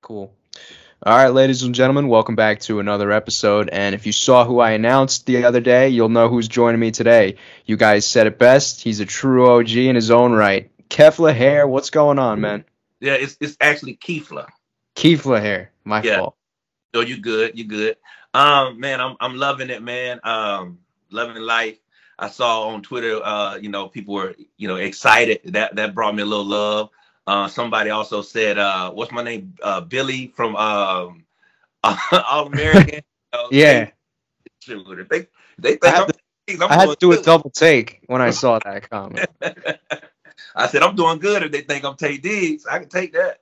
Cool. All right, ladies and gentlemen, welcome back to another episode. And if you saw who I announced the other day, you'll know who's joining me today. You guys said it best. He's a true OG in his own right. Kefla Hare, what's going on, man? Yeah, it's it's actually Keefla. Keefla Hare, my Yeah. fault. No, you good, you good. Um, man, I'm I'm loving it, man. Um, loving life. I saw on Twitter, uh, you know, people were, you know, excited. That that brought me a little love. Uh, somebody also said, uh, what's my name? Uh, Billy from um, All American. Yeah, they they think I had I'm, I'm I had to do a double take when I saw that comment. I said I'm doing good if they think I'm Taye Diggs. I can take that.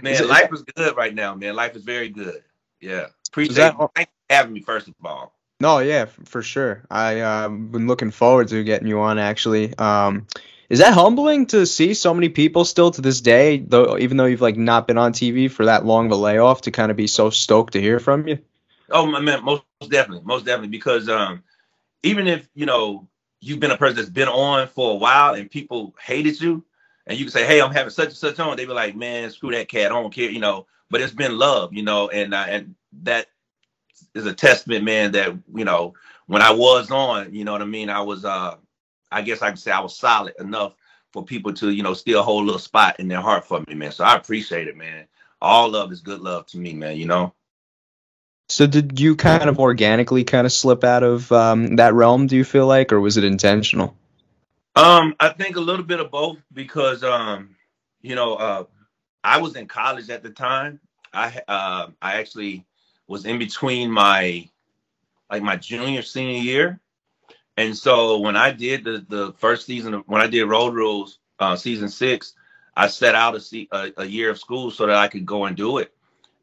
Man, life is good right now, man. Life is very good. Yeah. Appreciate that- you. Thanks for having me, first of all. No, yeah, for sure. I uh, been looking forward to getting you on. Actually, um, is that humbling to see so many people still to this day, though, even though you've like not been on TV for that long of a layoff, to kind of be so stoked to hear from you? Oh man, most definitely, most definitely, because um, even if you know you've been a person that's been on for a while and people hated you, and you can say, "Hey, I'm having such and such on," they be like, "Man, screw that cat, I don't care," you know. But it's been love, you know, and uh, and that is a testament, man. That you know, when I was on, you know what I mean. I was, uh, I guess I can say I was solid enough for people to, you know, still hold a little spot in their heart for me, man. So I appreciate it, man. All love is good love to me, man. You know. So did you kind of organically kind of slip out of um, that realm? Do you feel like, or was it intentional? Um, I think a little bit of both because um, you know, uh, I was in college at the time. I uh, I actually was in between my like my junior senior year, and so when I did the the first season of when I did Road Rules uh, season six, I set out a, a a year of school so that I could go and do it.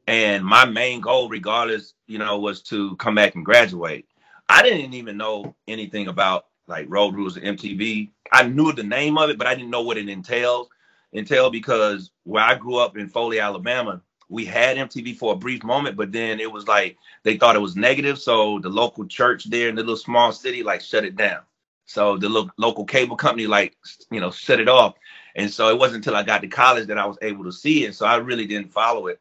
And my main goal, regardless, you know, was to come back and graduate. I didn't even know anything about like Road Rules and MTV. I knew the name of it, but I didn't know what it entails. Entail because where I grew up in Foley, Alabama, we had MTV for a brief moment, but then it was like they thought it was negative, so the local church there in the little small city like shut it down. So the lo- local cable company like you know shut it off, and so it wasn't until I got to college that I was able to see it. So I really didn't follow it,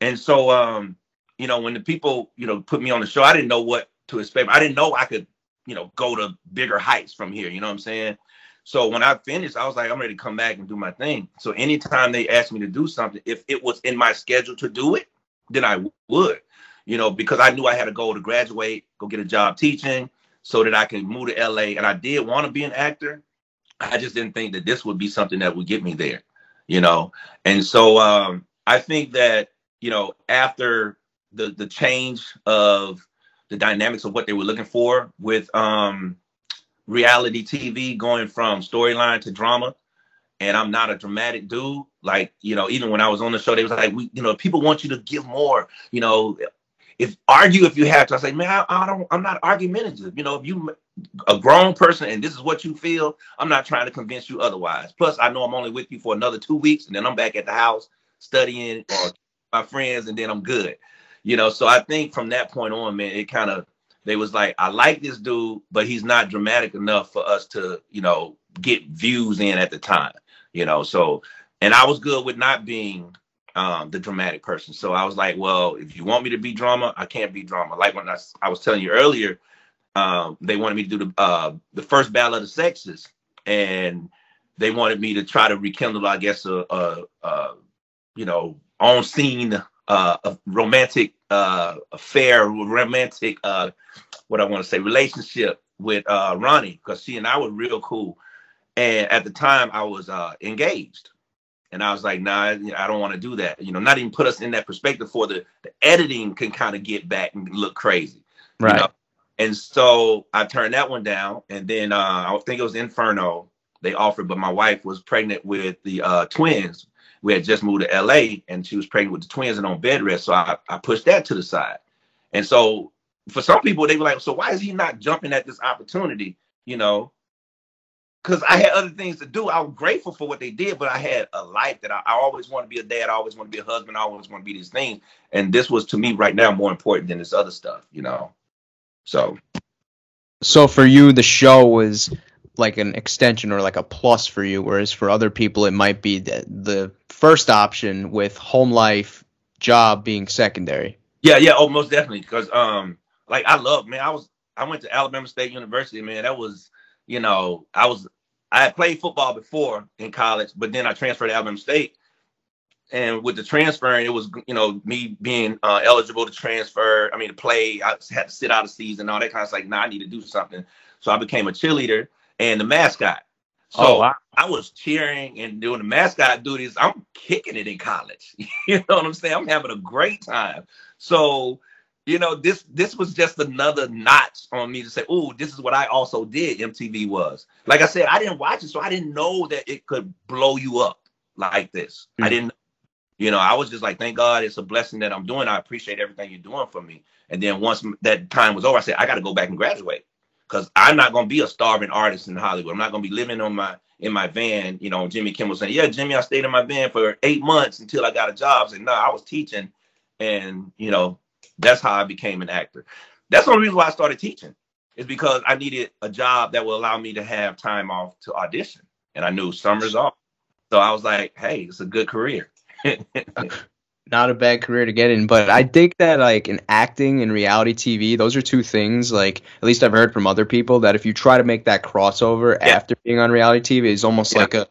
and so um you know when the people you know put me on the show, I didn't know what to expect. I didn't know I could you know go to bigger heights from here. You know what I'm saying? So when I finished, I was like, I'm ready to come back and do my thing. So anytime they asked me to do something, if it was in my schedule to do it, then I would, you know, because I knew I had a goal to graduate, go get a job teaching so that I can move to LA. And I did want to be an actor. I just didn't think that this would be something that would get me there, you know. And so um, I think that, you know, after the the change of the dynamics of what they were looking for with um reality TV going from storyline to drama. And I'm not a dramatic dude. Like, you know, even when I was on the show, they was like, we, you know, people want you to give more, you know, if argue if you have to. I say, man, I, I don't, I'm not argumentative. You know, if you a grown person and this is what you feel, I'm not trying to convince you otherwise. Plus, I know I'm only with you for another two weeks and then I'm back at the house studying or my friends and then I'm good. You know, so I think from that point on, man, it kind of they was like, I like this dude, but he's not dramatic enough for us to, you know, get views in at the time, you know. So, and I was good with not being um, the dramatic person. So I was like, well, if you want me to be drama, I can't be drama. Like when I, I was telling you earlier, um, they wanted me to do the uh, the first battle of the sexes, and they wanted me to try to rekindle, I guess, a, a, a you know, on scene uh, romantic uh, affair, romantic uh, what I want to say, relationship with uh, Ronnie because she and I were real cool. And at the time, I was uh, engaged, and I was like, "Nah, I don't want to do that." You know, not even put us in that perspective for the the editing can kind of get back and look crazy, you Right. know? And so I turned that one down, and then uh, I think it was Inferno they offered, but my wife was pregnant with the uh, twins. We had just moved to LA, and she was pregnant with the twins and on bed rest, so I, I pushed that to the side. And so for some people, they were like, "So why is he not jumping at this opportunity?" You know, because I had other things to do. I was grateful for what they did, but I had a life that I, I always want to be a dad. I always want to be a husband. I always want to be these things. And this was to me right now more important than this other stuff, you know. So So for you, the show was like an extension or like a plus for you, whereas for other people it might be the, the first option with home life job being secondary. Yeah, yeah, oh, most definitely. Because um, like I love, man, I was I went to Alabama State University, man. That was, you know, I was I had played football before in college, but then I transferred to Alabama State. And with the transferring, it was you know me being uh, eligible to transfer. I mean, to play, I had to sit out a season, all that kind of stuff. Like, nah, I need to do something. So I became a cheerleader and the mascot. So oh, wow. I was cheering and doing the mascot duties. I'm kicking it in college. you know what I'm saying? I'm having a great time. So, you know, this this was just another notch on me to say, oh, this is what I also did. MTV was. Like I said, I didn't watch it, so I didn't know that it could blow you up like this. Mm-hmm. I mm. didn't, you know, I was just like, thank God it's a blessing that I'm doing. I appreciate everything you're doing for me. And then once that time was over, I said, I got to go back and graduate because I'm not gonna be a starving artist in Hollywood. I'm not gonna be living on my in my van. You know, Jimmy Kimmel saying, "Yeah, Jimmy, I stayed in my van for eight months until I got a job." And "No, I was teaching," and you know, that's how I became an actor. That's the only reason why I started teaching is because I needed a job that will allow me to have time off to audition, and I knew summers off. So I was like, "Hey, it's a good career." not a bad career to get in. But I think that like in acting and reality TV, those are two things. Like at least I've heard from other people that if you try to make that crossover yeah. after being on reality TV, is almost yeah. like a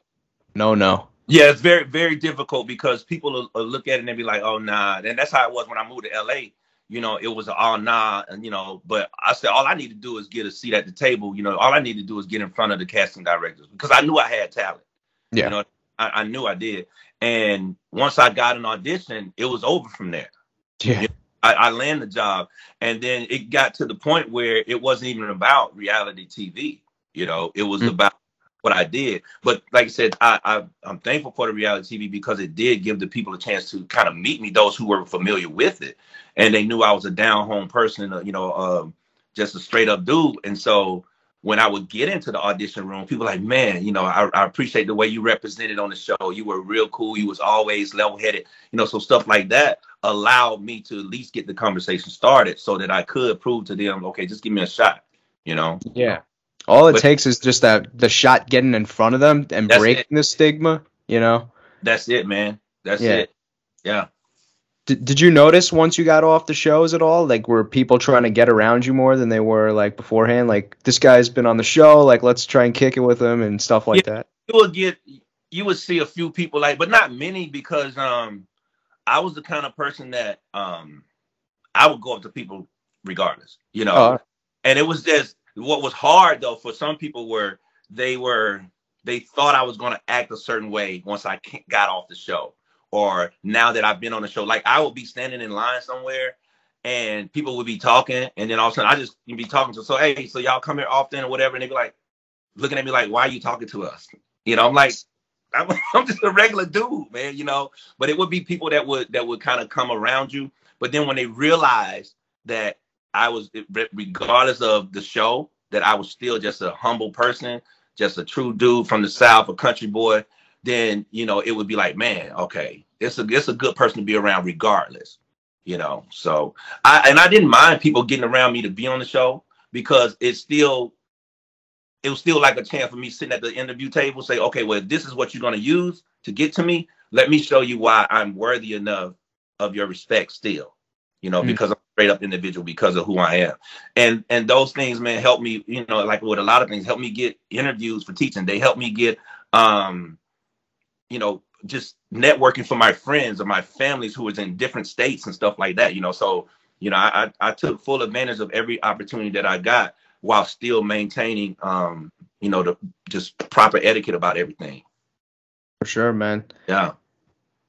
no no. Yeah, it's very very difficult because people will, will look at it and be like, oh nah, and that's how it was when I moved to LA. You know, it was an all oh, nah, and you know, but I said all I need to do is get a seat at the table. You know, all I need to do is get in front of the casting directors because I knew I had talent. Yeah. You know, I, I knew I did. And once I got an audition, it was over from there. Yeah. I, I landed the job. And then it got to the point where it wasn't even about reality TV. You know, it was mm-hmm. about what I did. But like I said, I, I am thankful for the reality TV because it did give the people a chance to kind of meet me, those who were familiar with it, and they knew I was a down home person, uh, you know, um, just a straight up dude. And so when I would get into the audition room, people like, man, you know, I, I, appreciate the way you represented on the show. You were real cool. You was always level headed, you know, so stuff like that allowed me to at least get the conversation started so that I could prove to them, okay, just give me a shot, you know? Yeah. All it but, takes is just that the shot getting in front of them and breaking it. the stigma, you know? That's it, man. That's yeah. it. Yeah. Did, did you notice once you got off the shows at all? Like, were people trying to get around you more than they were like beforehand? Like, this guy's been on the show. Like, let's try and kick it with him and stuff like yeah, that. You would get, you would see a few people like, but not many because um, I was the kind of person that um, I would go up to people regardless, you know. Uh, and it was just what was hard though for some people were they were they thought I was going to act a certain way once I got off the show or now that I've been on the show, like I will be standing in line somewhere and people would be talking, and then all of a sudden I just be talking to so hey, so y'all come here often or whatever, and they be like looking at me like, why are you talking to us? You know, I'm like, I'm, I'm just a regular dude, man. You know, but it would be people that would that would kind of come around you, but then when they realized that I was, regardless of the show, that I was still just a humble person, just a true dude from the south, a country boy then you know it would be like, man, okay, it's a it's a good person to be around regardless, you know. So I and I didn't mind people getting around me to be on the show because it's still it was still like a chance for me sitting at the interview table, say, okay, well, this is what you're gonna use to get to me. Let me show you why I'm worthy enough of your respect still, you know, mm-hmm. because I'm straight up individual because of who I am. And and those things, man, help me, you know, like with a lot of things, help me get interviews for teaching. They help me get um you know, just networking for my friends or my families who was in different states and stuff like that, you know. So, you know, I, I took full advantage of every opportunity that I got while still maintaining um, you know, the just proper etiquette about everything. For sure, man. Yeah.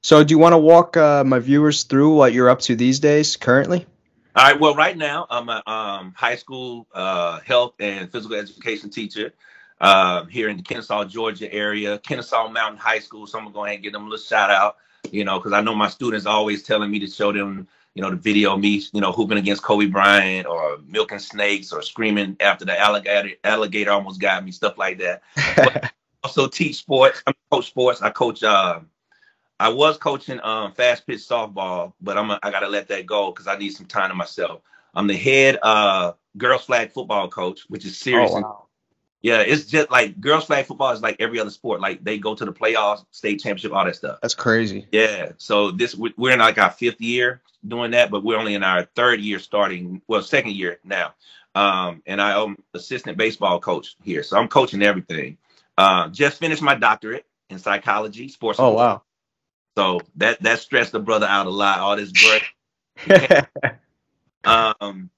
So do you want to walk uh, my viewers through what you're up to these days currently? All right. Well, right now I'm a um, high school uh, health and physical education teacher uh, here in the Kennesaw, Georgia area, Kennesaw Mountain High School. So I'm gonna go ahead and give them a little shout out, you know, because I know my students always telling me to show them, you know, the video of me, you know, hooping against Kobe Bryant or milking snakes or screaming after the alligator alligator almost got me, stuff like that. also teach sports. I coach sports. I coach. Uh, I was coaching um, fast pitch softball, but I'm a, I gotta let that go because I need some time to myself. I'm the head uh, girls flag football coach, which is serious. Oh, wow Yeah, it's just like girls flag football is like every other sport. Like they go to the playoffs, state championship, all that stuff. That's crazy. Yeah. So this we're in like our fifth year doing that, but we're only in our third year starting. Well, second year now. Um, and I am assistant baseball coach here, so I'm coaching everything. Uh, just finished my doctorate in psychology, sports. Oh wow. So that that stressed the brother out a lot. All this break. um,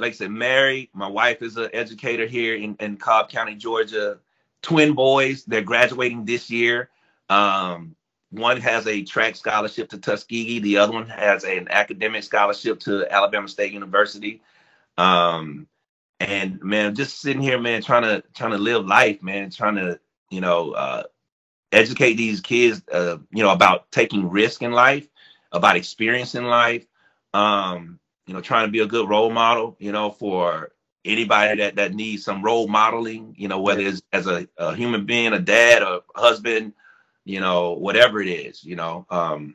like I said, married. My wife is an educator here in, in Cobb County, Georgia. Twin boys, they're graduating this year. Um, one has a track scholarship to Tuskegee. The other one has an academic scholarship to Alabama State University. Um, and man, just sitting here, man, trying to trying to live life, man, trying to you know uh, educate these kids, uh, you know, about taking risk in life, about experiencing life. Um, you know, trying to be a good role model, you know, for anybody that that needs some role modeling, you know, whether it's as a, a human being, a dad, a husband, you know, whatever it is, you know. Um,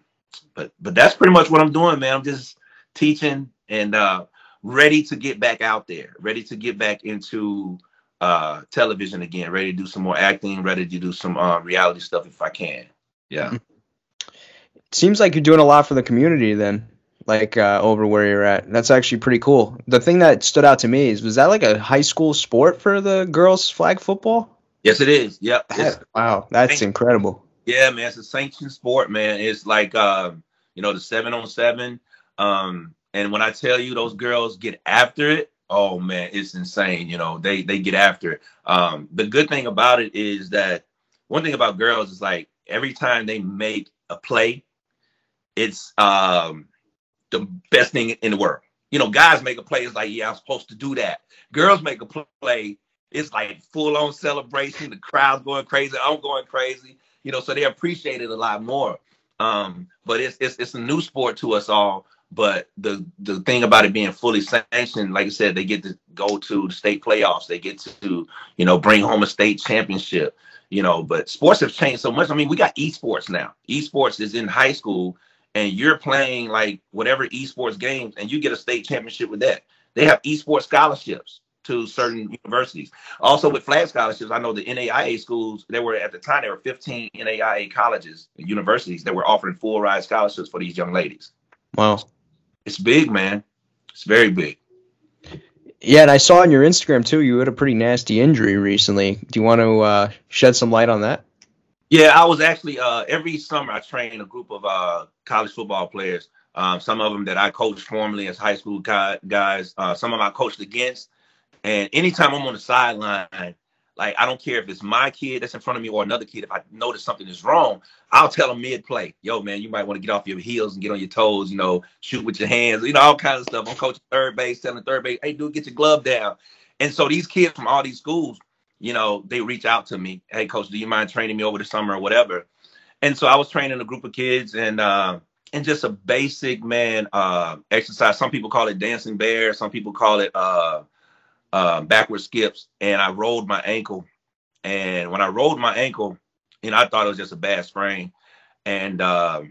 but but that's pretty much what I'm doing, man. I'm just teaching and uh, ready to get back out there, ready to get back into uh, television again, ready to do some more acting, ready to do some uh, reality stuff if I can. Yeah. It seems like you're doing a lot for the community then like uh, over where you're at. That's actually pretty cool. The thing that stood out to me is was that like a high school sport for the girls flag football? Yes, it is. Yep. Wow, that's incredible. Yeah, man, it's a sanctioned sport, man. It's like um, you know the seven on seven. Um, and when I tell you those girls get after it, oh man, it's insane. You know, they they get after it. Um, the good thing about it is that one thing about girls is like every time they make a play, it's um the best thing in the world. You know, guys make a play, it's like, yeah, I'm supposed to do that. Girls make a play, it's like full on celebration. The crowd's going crazy. I'm going crazy. You know, so they appreciate it a lot more. Um, but it's it's it's a new sport to us all. But the the thing about it being fully sanctioned, like I said, they get to go to the state playoffs. They get to you know bring home a state championship. You know, but sports have changed so much. I mean, we got esports now. Esports is in high school and you're playing like whatever esports games and you get a state championship with that. They have esports scholarships to certain universities. Also with flag scholarships, I know the NAIA schools, there were at the time there were 15 NAIA colleges and universities that were offering full ride scholarships for these young ladies. Wow. It's big, man. It's very big. Yeah, and I saw on your Instagram too, you had a pretty nasty injury recently. Do you want to uh, shed some light on that? Yeah, I was actually uh, every summer I train a group of uh, college football players. Um, some of them that I coached formerly as high school guys. Uh, some of them I coached against. And anytime I'm on the sideline, like I don't care if it's my kid that's in front of me or another kid. If I notice something is wrong, I'll tell them mid play, "Yo, man, you might want to get off your heels and get on your toes. You know, shoot with your hands. You know, all kinds of stuff." I'm coaching third base, telling third base, "Hey, dude, get your glove down." And so these kids from all these schools, you know, they reach out to me, hey, coach, do you mind training me over the summer or whatever? And so I was training a group of kids and uh, and just a basic man uh, exercise. Some people call it dancing bear. Some people call it uh, uh, backward skips. And I rolled my ankle. And when I rolled my ankle, you know, I thought it was just a bad sprain. And uh,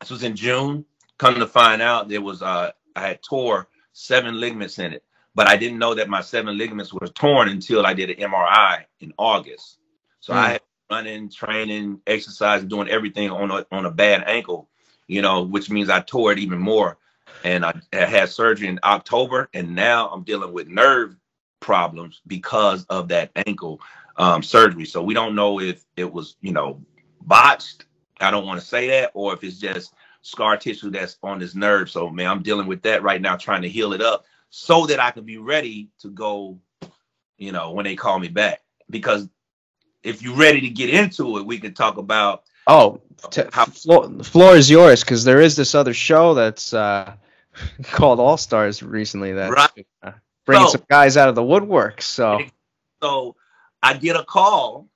this was in June. Coming to find out, there was uh, I had tore seven ligaments in it but I didn't know that my seven ligaments were torn until I did an MRI in August. So mm. I had running, training, exercise, doing everything on a, on a bad ankle, you know, which means I tore it even more. And I, I had surgery in October, and now I'm dealing with nerve problems because of that ankle um, surgery. So we don't know if it was, you know, botched. I don't want to say that, or if it's just scar tissue that's on this nerve. So man, I'm dealing with that right now, trying to heal it up so that I can be ready to go, you know, when they call me back. Because if you're ready to get into it, we can talk about. Oh, t- how floor, the floor is yours because there is this other show that's uh, called All Stars recently that's right. uh, bringing so, some guys out of the woodwork. So, so I get a call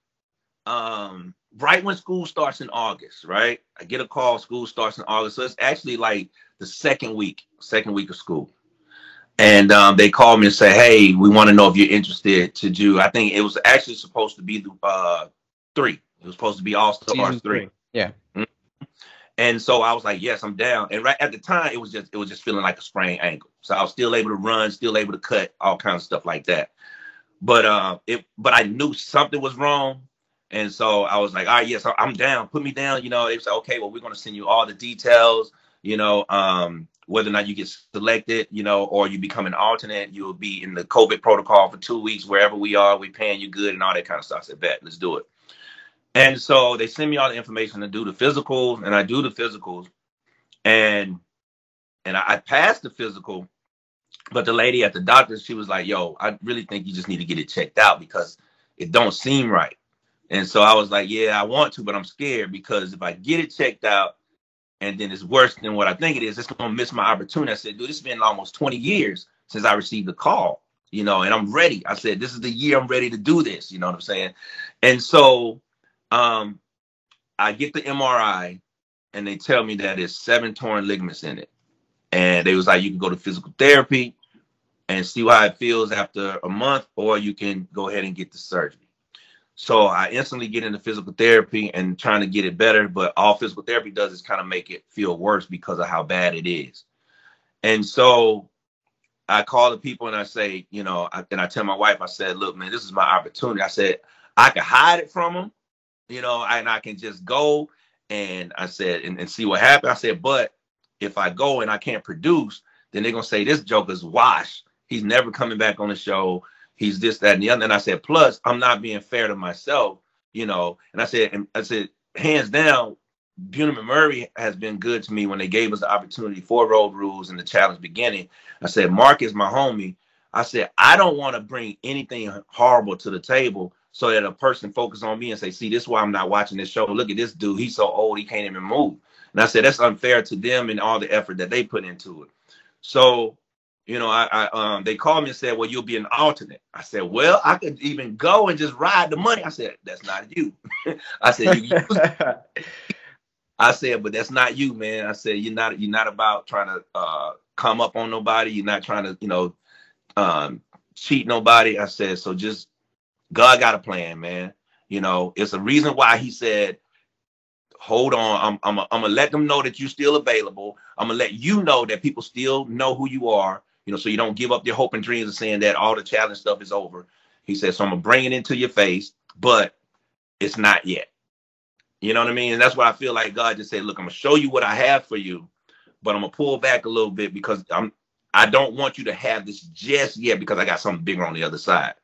um, right when school starts in August. Right, I get a call. School starts in August, so it's actually like the second week, second week of school and um, they called me and say, "Hey, we want to know if you're interested to do." I think it was actually supposed to be the uh, three. It was supposed to be All Stars three. three. Yeah. Mm-hmm. And so I was like, "Yes, I'm down." And right at the time, it was just it was just feeling like a sprained ankle. So I was still able to run, still able to cut, all kinds of stuff like that. but uh, it but I knew something was wrong, and so I was like, all right, yes, I'm down. Put me down. You know, they said, okay, well, we're gonna send you all the details. You know, um, whether or not you get selected, you know, or you become an alternate, you'll be in the COVID protocol for two weeks wherever we are. we're paying you good and all that kind of stuff. I said, bet, let's do it. And so they send me all the information to do the physicals, and I do the physicals, and and I, I passed the physical, but the lady at the doctor, she was like, "Yo, I really think you just need to get it checked out because it don't seem right." And so I was like, "Yeah, I want to, but I'm scared because if I get it checked out, and then it's worse than what I think it is, it's gonna miss my opportunity." I said, "Dude, it's been almost 20 years since I received the call, you know, and I'm ready." I said, "This is the year I'm ready to do this." You know what I'm saying? And so, um, I get the MRI, and they tell me that it's seven torn ligaments in it, and they was like, "You can go to physical therapy." and see how it feels after a month, or you can go ahead and get the surgery. So I instantly get into physical therapy and trying to get it better, but all physical therapy does is kind of make it feel worse because of how bad it is. And so I call the people and I say, you know, I, and I tell my wife, I said, look, man, this is my opportunity. I said, I can hide it from them, you know, and I can just go and I said, and, and see what happens. I said, but if I go and I can't produce, then they're gonna say this joker's washed He's never coming back on the show. He's this, that, and the other. And I said, plus, I'm not being fair to myself, you know. And I said, and I said, hands down, Bunim Murray has been good to me when they gave us the opportunity for road rules and the challenge beginning. I said, Mark is my homie. I said, I don't want to bring anything horrible to the table so that a person focus on me and say, see, this is why I'm not watching this show. Look at this dude. He's so old, he can't even move. And I said, that's unfair to them and all the effort that they put into it. So you know, I, I um they called me and said, Well, you'll be an alternate. I said, Well, I could even go and just ride the money. I said, That's not you. I said, you, I said, but that's not you, man. I said, you're not you're not about trying to uh come up on nobody. You're not trying to, you know, um cheat nobody. I said, so just God got a plan, man. You know, it's a reason why he said, hold on, I'm I'm I'm gonna let them know that you're still available. I'm gonna let you know that people still know who you are you know, so you don't give up your hope and dreams of saying that all the challenge stuff is over. He said, so I'm gonna bring it into your face, but it's not yet. You know what I mean? And that's why I feel like God just said, look, I'm gonna show you what I have for you, but I'm gonna pull back a little bit because I'm I don't want you to have this just yet because I got something bigger on the other side.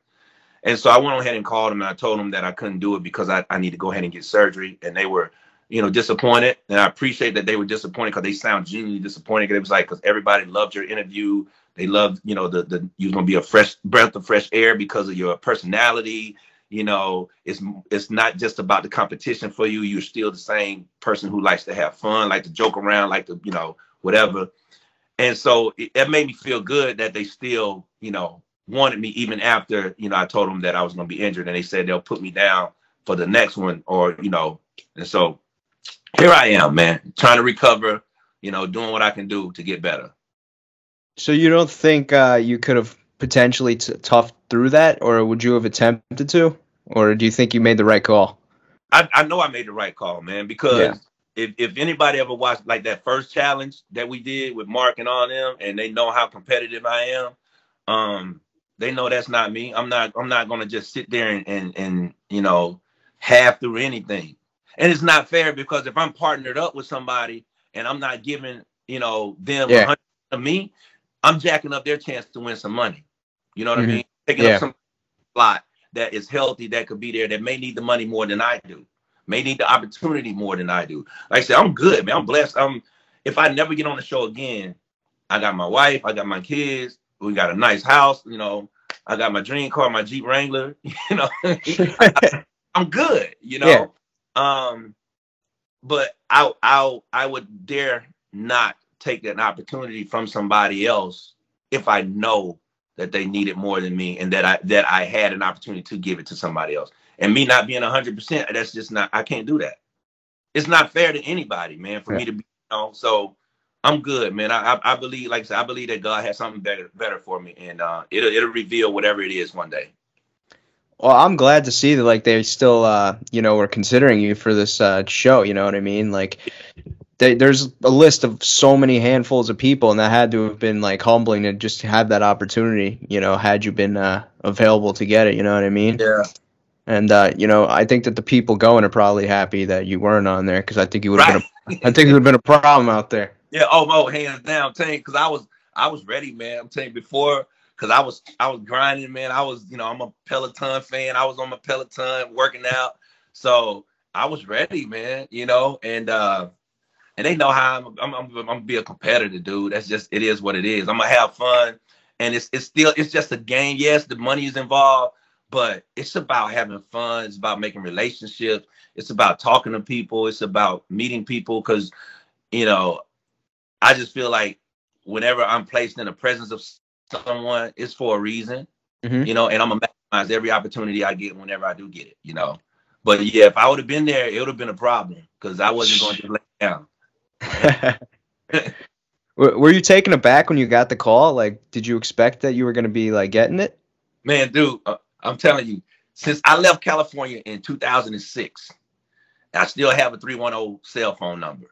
And so I went ahead and called them and I told them that I couldn't do it because I, I need to go ahead and get surgery. And they were, you know, disappointed. And I appreciate that they were disappointed because they sound genuinely disappointed. It was like, because everybody loved your interview. They love, you know, the the you're gonna be a fresh breath of fresh air because of your personality. You know, it's it's not just about the competition for you. You're still the same person who likes to have fun, like to joke around, like to, you know, whatever. And so it, it made me feel good that they still, you know, wanted me even after, you know, I told them that I was gonna be injured and they said they'll put me down for the next one or, you know, and so here I am, man, trying to recover, you know, doing what I can do to get better. So you don't think uh, you could have potentially t- toughed through that, or would you have attempted to, or do you think you made the right call? I, I know I made the right call, man, because yeah. if, if anybody ever watched like that first challenge that we did with Mark and all them, and they know how competitive I am, um, they know that's not me. I'm not I'm not gonna just sit there and and, and you know half through anything. And it's not fair because if I'm partnered up with somebody and I'm not giving you know them yeah. of me, I'm jacking up their chance to win some money. You know what mm-hmm. I mean? Taking yeah. up some slot that is healthy that could be there that may need the money more than I do, may need the opportunity more than I do. Like I said, I'm good, man. I'm blessed. I'm if I never get on the show again, I got my wife, I got my kids, we got a nice house, you know, I got my dream car, my Jeep Wrangler, you know. I'm good, you know. Yeah. Um, but I I I would dare not take an opportunity from somebody else if I know that they need it more than me and that I that I had an opportunity to give it to somebody else. And me not being hundred percent, that's just not I can't do that. It's not fair to anybody, man, for yeah. me to be you know. So I'm good, man. I, I, I believe, like I said, I believe that God has something better better for me, and uh, it'll it'll reveal whatever it is one day. Well, I'm glad to see that like they still uh you know were considering you for this uh show. You know what I mean? Like they, there's a list of so many handfuls of people, and that had to have been like humbling to just have that opportunity. You know, had you been uh, available to get it, you know what I mean? Yeah. And uh, you know, I think that the people going are probably happy that you weren't on there because I think you would have Right. been. A, I think it would have been a problem out there. Yeah, oh, oh, hands down, I'm telling you, because I was I was ready, man. I'm telling you before, because I was I was grinding, man. I was, you know, I'm a Peloton fan. I was on my Peloton working out, so I was ready, man. You know, and uh, and they know how I'm. I'm, I'm, I'm gonna be a competitor, dude. That's just it is what it is. I'm gonna have fun, and it's it's still it's just a game. Yes, the money is involved, but it's about having fun. It's about making relationships. It's about talking to people. It's about meeting people because, you know, I just feel like whenever I'm placed in the presence of someone, it's for a reason, Mhm. you know, and I'm gonna maximize every opportunity I get whenever I do get it, you know. But yeah, if I would have been there, it would have been a problem because I wasn't going to lay down. Were you taken aback when you got the call? Like, did you expect that you were going to be like getting it? Man, dude, uh, I'm telling you, since I left California in 2006, I still have a 310 cell phone number.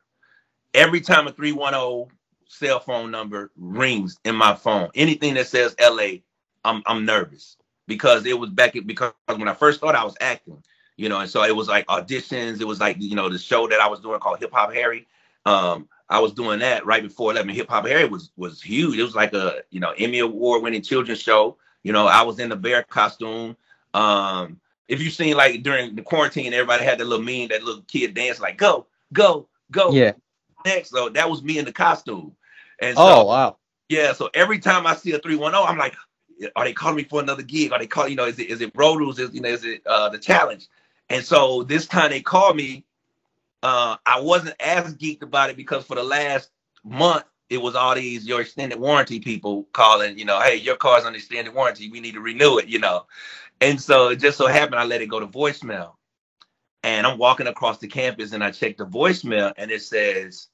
Every time a 310 cell phone number rings in my phone, anything that says LA, I'm I'm nervous because it was back because when I first started, I was acting, you know, and so it was like auditions. It was like you know the show that I was doing called Hip Hop Harry. Um, I was doing that right before that. I mean, Hip Hop Harry was was huge. It was like a you know Emmy award winning children's show. You know, I was in the bear costume. Um, if you seen like during the quarantine, everybody had that little meme, that little kid dance like go, go, go Yeah. next. So that was me in the costume. And so Oh wow. yeah, so every time I see a 310, I'm like, are they calling me for another gig? Are they calling, you know, is it is it road rules? Is you know, is it uh the challenge? And so this time they called me. Uh I wasn't as geeked about it because for the last month it was all these your extended warranty people calling, you know, hey, your car's on extended warranty. We need to renew it, you know. And so it just so happened I let it go to voicemail. And I'm walking across the campus and I check the voicemail and it says,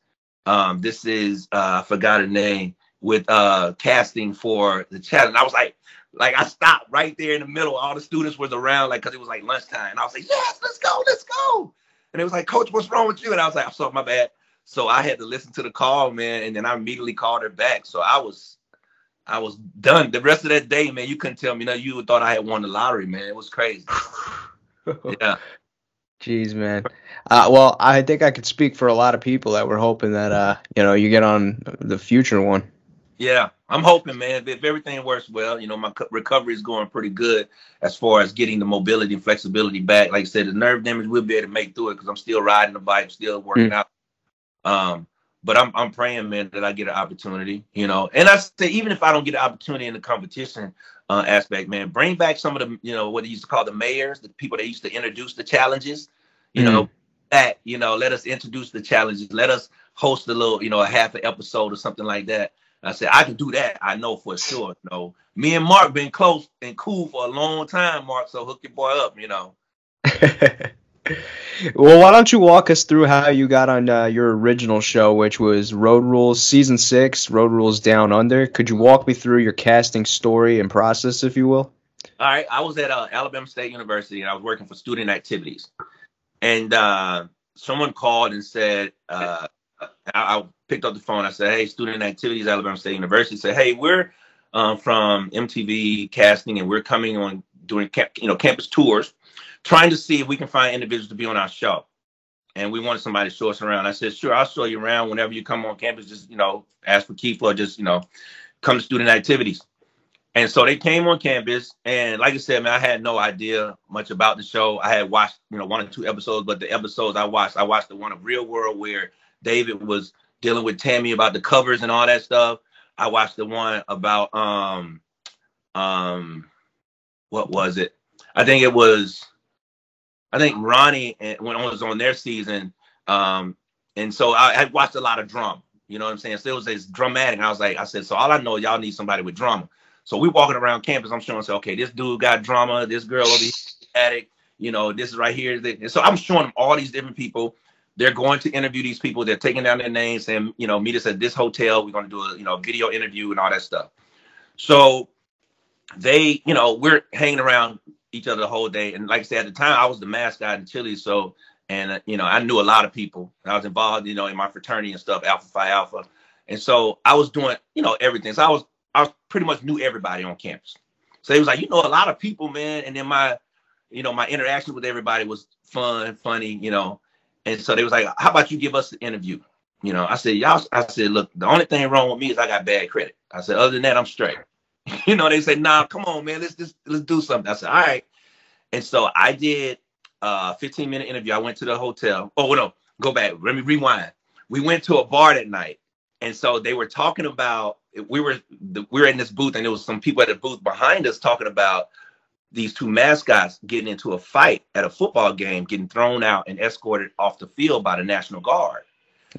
um, this is uh I forgot her name with uh casting for the challenge. I was like, like I stopped right there in the middle. All the students was around, like because it was like lunchtime. And I was like, yes, let's go, let's go. And it was like, Coach, what's wrong with you? And I was like, I'm sorry, my bad. So I had to listen to the call, man, and then I immediately called her back. So I was I was done. The rest of that day, man, you couldn't tell me. No, you thought I had won the lottery, man. It was crazy. Yeah. Jeez, man. Uh, well, I think I could speak for a lot of people that were hoping that uh, you know, you get on the future one. Yeah, I'm hoping, man. If everything works well, you know, my co- recovery is going pretty good as far as getting the mobility and flexibility back. Like I said, the nerve damage we'll be able to make through it because I'm still riding the bike, still working out. Um, but I'm I'm praying, man, that I get an opportunity, you know. And I say, even if I don't get an opportunity in the competition uh, aspect, man, bring back some of the, you know, what they used to call the mayors, the people that used to introduce the challenges, you know, that, you know, let us introduce the challenges, let us host a little, you know, a half an episode or something like that. I said, I can do that. I know for sure. You know, me and Mark been close and cool for a long time, Mark. So hook your boy up, you know. well, why don't you walk us through how you got on uh, your original show, which was Road Rules Season 6, Road Rules Down Under? Could you walk me through your casting story and process, if you will? All right, I was at uh, Alabama State University and I was working for student activities, and uh, someone called and said, uh, I, picked up the phone. I said, "Hey, student activities, Alabama State University." Said, "Hey, we're um, from MTV Casting, and we're coming on doing camp, you know campus tours, trying to see if we can find individuals to be on our show." And we wanted somebody to show us around. I said, "Sure, I'll show you around whenever you come on campus. Just you know, ask for Keith or just you know, come to student activities." And so they came on campus, and like I said, man, I had no idea much about the show. I had watched, you know, one or two episodes, but the episodes I watched, I watched the one of Real World where David was dealing with Tami about the covers and all that stuff. I watched the one about um um what was it? I think it was I think Ronnie when it was on their season. Um and so I, I watched a lot of drum. You know what I'm saying? So it was this dramatic. I was like, I said, so all I know, y'all need somebody with drama. So we walking around campus. I'm showing, say, okay, this dude got drama. This girl over here, addict. You know, this is right here. And so I'm showing them all these different people. They're going to interview these people. They're taking down their names and you know, meet us at this hotel. We're going to do a you know video interview and all that stuff. So they, you know, we're hanging around each other the whole day. And like I said, at the time, I was the mascot in Chile. So and uh, you know I knew a lot of people. I was involved, you know, in my fraternity and stuff, Alpha Phi Alpha, and so I was doing, you know, everything. So I was I was pretty much knew everybody on campus. So he was like, you know, a lot of people, man, and then my, you know, my interaction with everybody was fun, funny, you know, and so they was like, how about you give us the interview? You know, I said, y'all, I said, look, the only thing wrong with me is I got bad credit. I said, other than that, I'm straight. you know, they said, nah, come on, man, let's just let's do something. I said, all right. And so I did a 15 minute interview. I went to the hotel. Oh no, go back. Let me rewind. We went to a bar that night, and so they were talking about. We were we were in this booth, and there was some people at the booth behind us talking about these two mascots getting into a fight at a football game, getting thrown out and escorted off the field by the National Guard.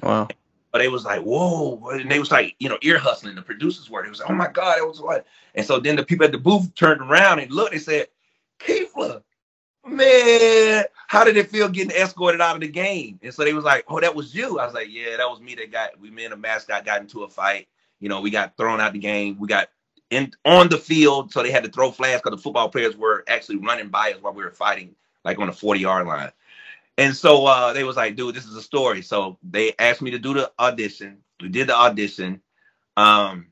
Wow. But it was like, whoa. And they was like, you know, ear hustling. The producers were. It was like, oh my God, it was what? And so then the people at the booth turned around and looked, they said, Keefler, man, how did it feel getting escorted out of the game? And so they was like, oh, that was you. I was like, yeah, that was me that got, we, me and the mascot got into a fight. You know, we got thrown out the game. We got in on the field. So they had to throw flags because the football players were actually running by us while we were fighting, like on the 40 yard line. And so uh, they was like, dude, this is a story. So they asked me to do the audition. We did the audition. Um,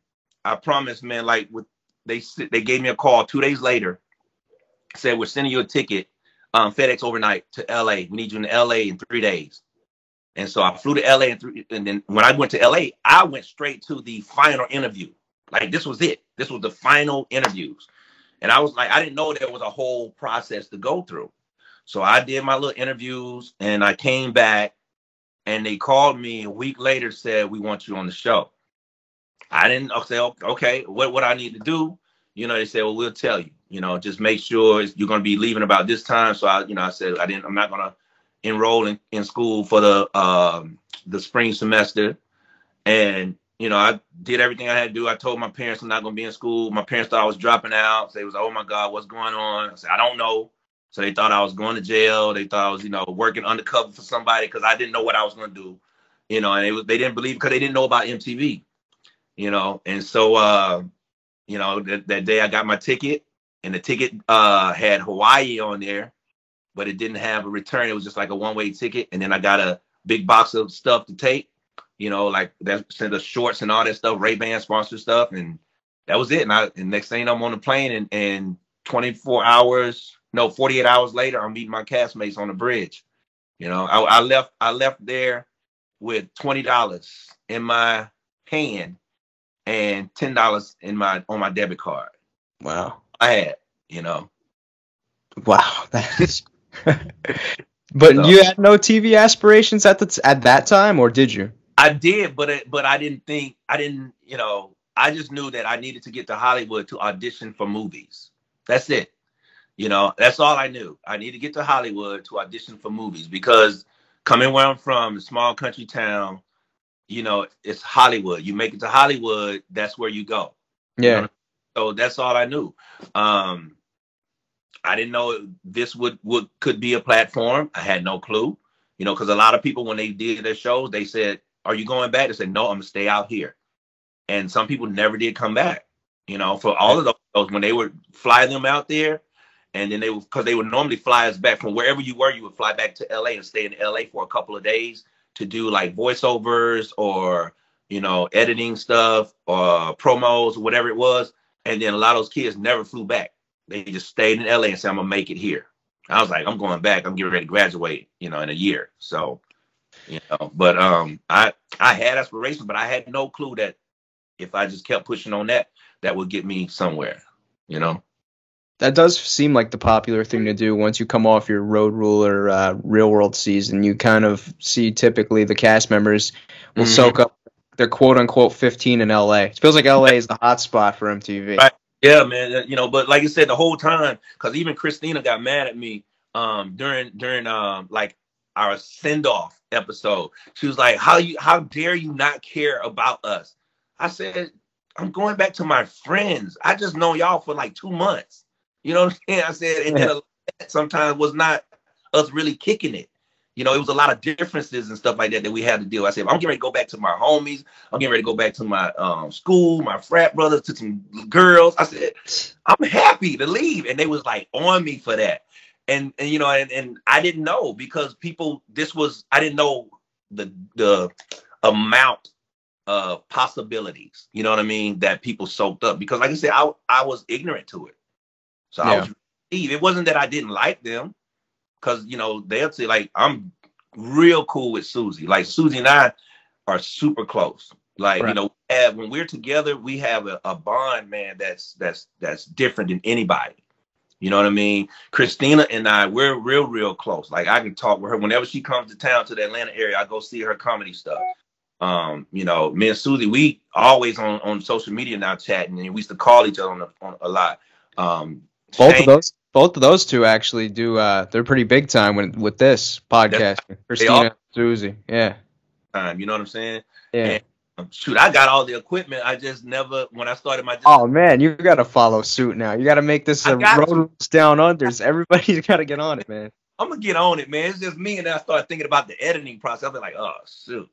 I promise, man, like with they they gave me a call two days later, said we're sending you a ticket, um, FedEx overnight to LA. We need you in LA in three days. And so I flew to LA and, and then when I went to LA, I went straight to the final interview. Like this was it. This was the final interviews. And I was like, I didn't know there was a whole process to go through. So I did my little interviews and I came back and they called me a week later, said, We want you on the show. I didn't say, okay, what what I need to do? You know, they said, Well, we'll tell you, you know, just make sure you're gonna be leaving about this time. So I, you know, I said I didn't I'm not gonna enroll in, in school for the um the spring semester. And you know, I did everything I had to do. I told my parents I'm not gonna be in school. My parents thought I was dropping out. So they was, like, oh my God, what's going on? I said, I don't know. So they thought I was going to jail. They thought I was, you know, working undercover for somebody because I didn't know what I was going to do, you know, and they, they didn't believe because they didn't know about MTV, you know. And so, uh, you know, that, that day I got my ticket and the ticket uh, had Hawaii on there, but it didn't have a return. It was just like a one way ticket. And then I got a big box of stuff to take, you know, like that sent us shorts and all that stuff, Ray Ban sponsor stuff. And that was it. And, I, and next thing I'm on the plane and, and 24 hours, no, 48 hours later, I'm meeting my castmates on the bridge. You know, I, I left I left there with twenty dollars in my hand and ten dollars in my on my debit card. Wow. I had, you know. Wow. That's But so, you had no TV aspirations at the at that time, or did you? I did, but it, but I didn't think I didn't. You know, I just knew that I needed to get to Hollywood to audition for movies. That's it. You know, that's all I knew. I need to get to Hollywood to audition for movies because coming where I'm from, a small country town, you know, it's Hollywood. You make it to Hollywood, that's where you go. Yeah. You know? So that's all I knew. Um, I didn't know this would would could be a platform. I had no clue. You know, because a lot of people when they did their shows, they said, "Are you going back?" They said, "No, I'm gonna stay out here." And some people never did come back. You know, for all of those when they would fly them out there, and then they would because they would normally fly us back from wherever you were you would fly back to la and stay in la for a couple of days to do like voiceovers or you know editing stuff or promos or whatever it was and then a lot of those kids never flew back they just stayed in la and said i'm gonna make it here i was like i'm going back i'm getting ready to graduate you know in a year so you know but um i i had aspirations but i had no clue that if i just kept pushing on that that would get me somewhere you know that does seem like the popular thing to do once you come off your road ruler uh, real world season. You kind of see typically the cast members will mm-hmm. soak up their quote unquote 15 in LA. It feels like LA is the hot spot for MTV. Right. Yeah, man. Uh, you know, but like I said, the whole time, because even Christina got mad at me um, during during um, like our send off episode. She was like, "How you? How dare you not care about us?" I said, "I'm going back to my friends. I just know y'all for like two months." You know what I'm saying? I said, and then sometimes was not us really kicking it. You know, it was a lot of differences and stuff like that that we had to deal. I said, I'm getting ready to go back to my homies. I'm getting ready to go back to my um, school, my frat brothers, to some girls. I said, I'm happy to leave. And they was like on me for that. And and you know, and, and I didn't know because people. This was I didn't know the the amount of possibilities. You know what I mean? That people soaked up because, like I said, I I was ignorant to it. So yeah. I was. It wasn't that I didn't like them, because you know they'll say like I'm real cool with Susie. Like Susie and I are super close. Like right. you know, have, when we're together, we have a, a, bond, man. That's that's that's different than anybody. You know what I mean? Christina and I, we're real, real close. Like I can talk with her whenever she comes to town to the Atlanta area. I go see her comedy stuff. Um, you know, me and Susie, we always on on social media now chatting, and we used to call each other on, the, on a lot. Um, both Shane, of those, both of those two actually do. Uh, they're pretty big time with with this podcast. Christina, Susie, yeah. Time, you know what I'm saying? Yeah. And, shoot, I got all the equipment. I just never, when I started my. Oh man, you got to follow suit now. You got to make this a road down unders. Everybody's got to get on it, man. I'm gonna get on it, man. It's just me, and then I started thinking about the editing process. I'm like, oh shoot.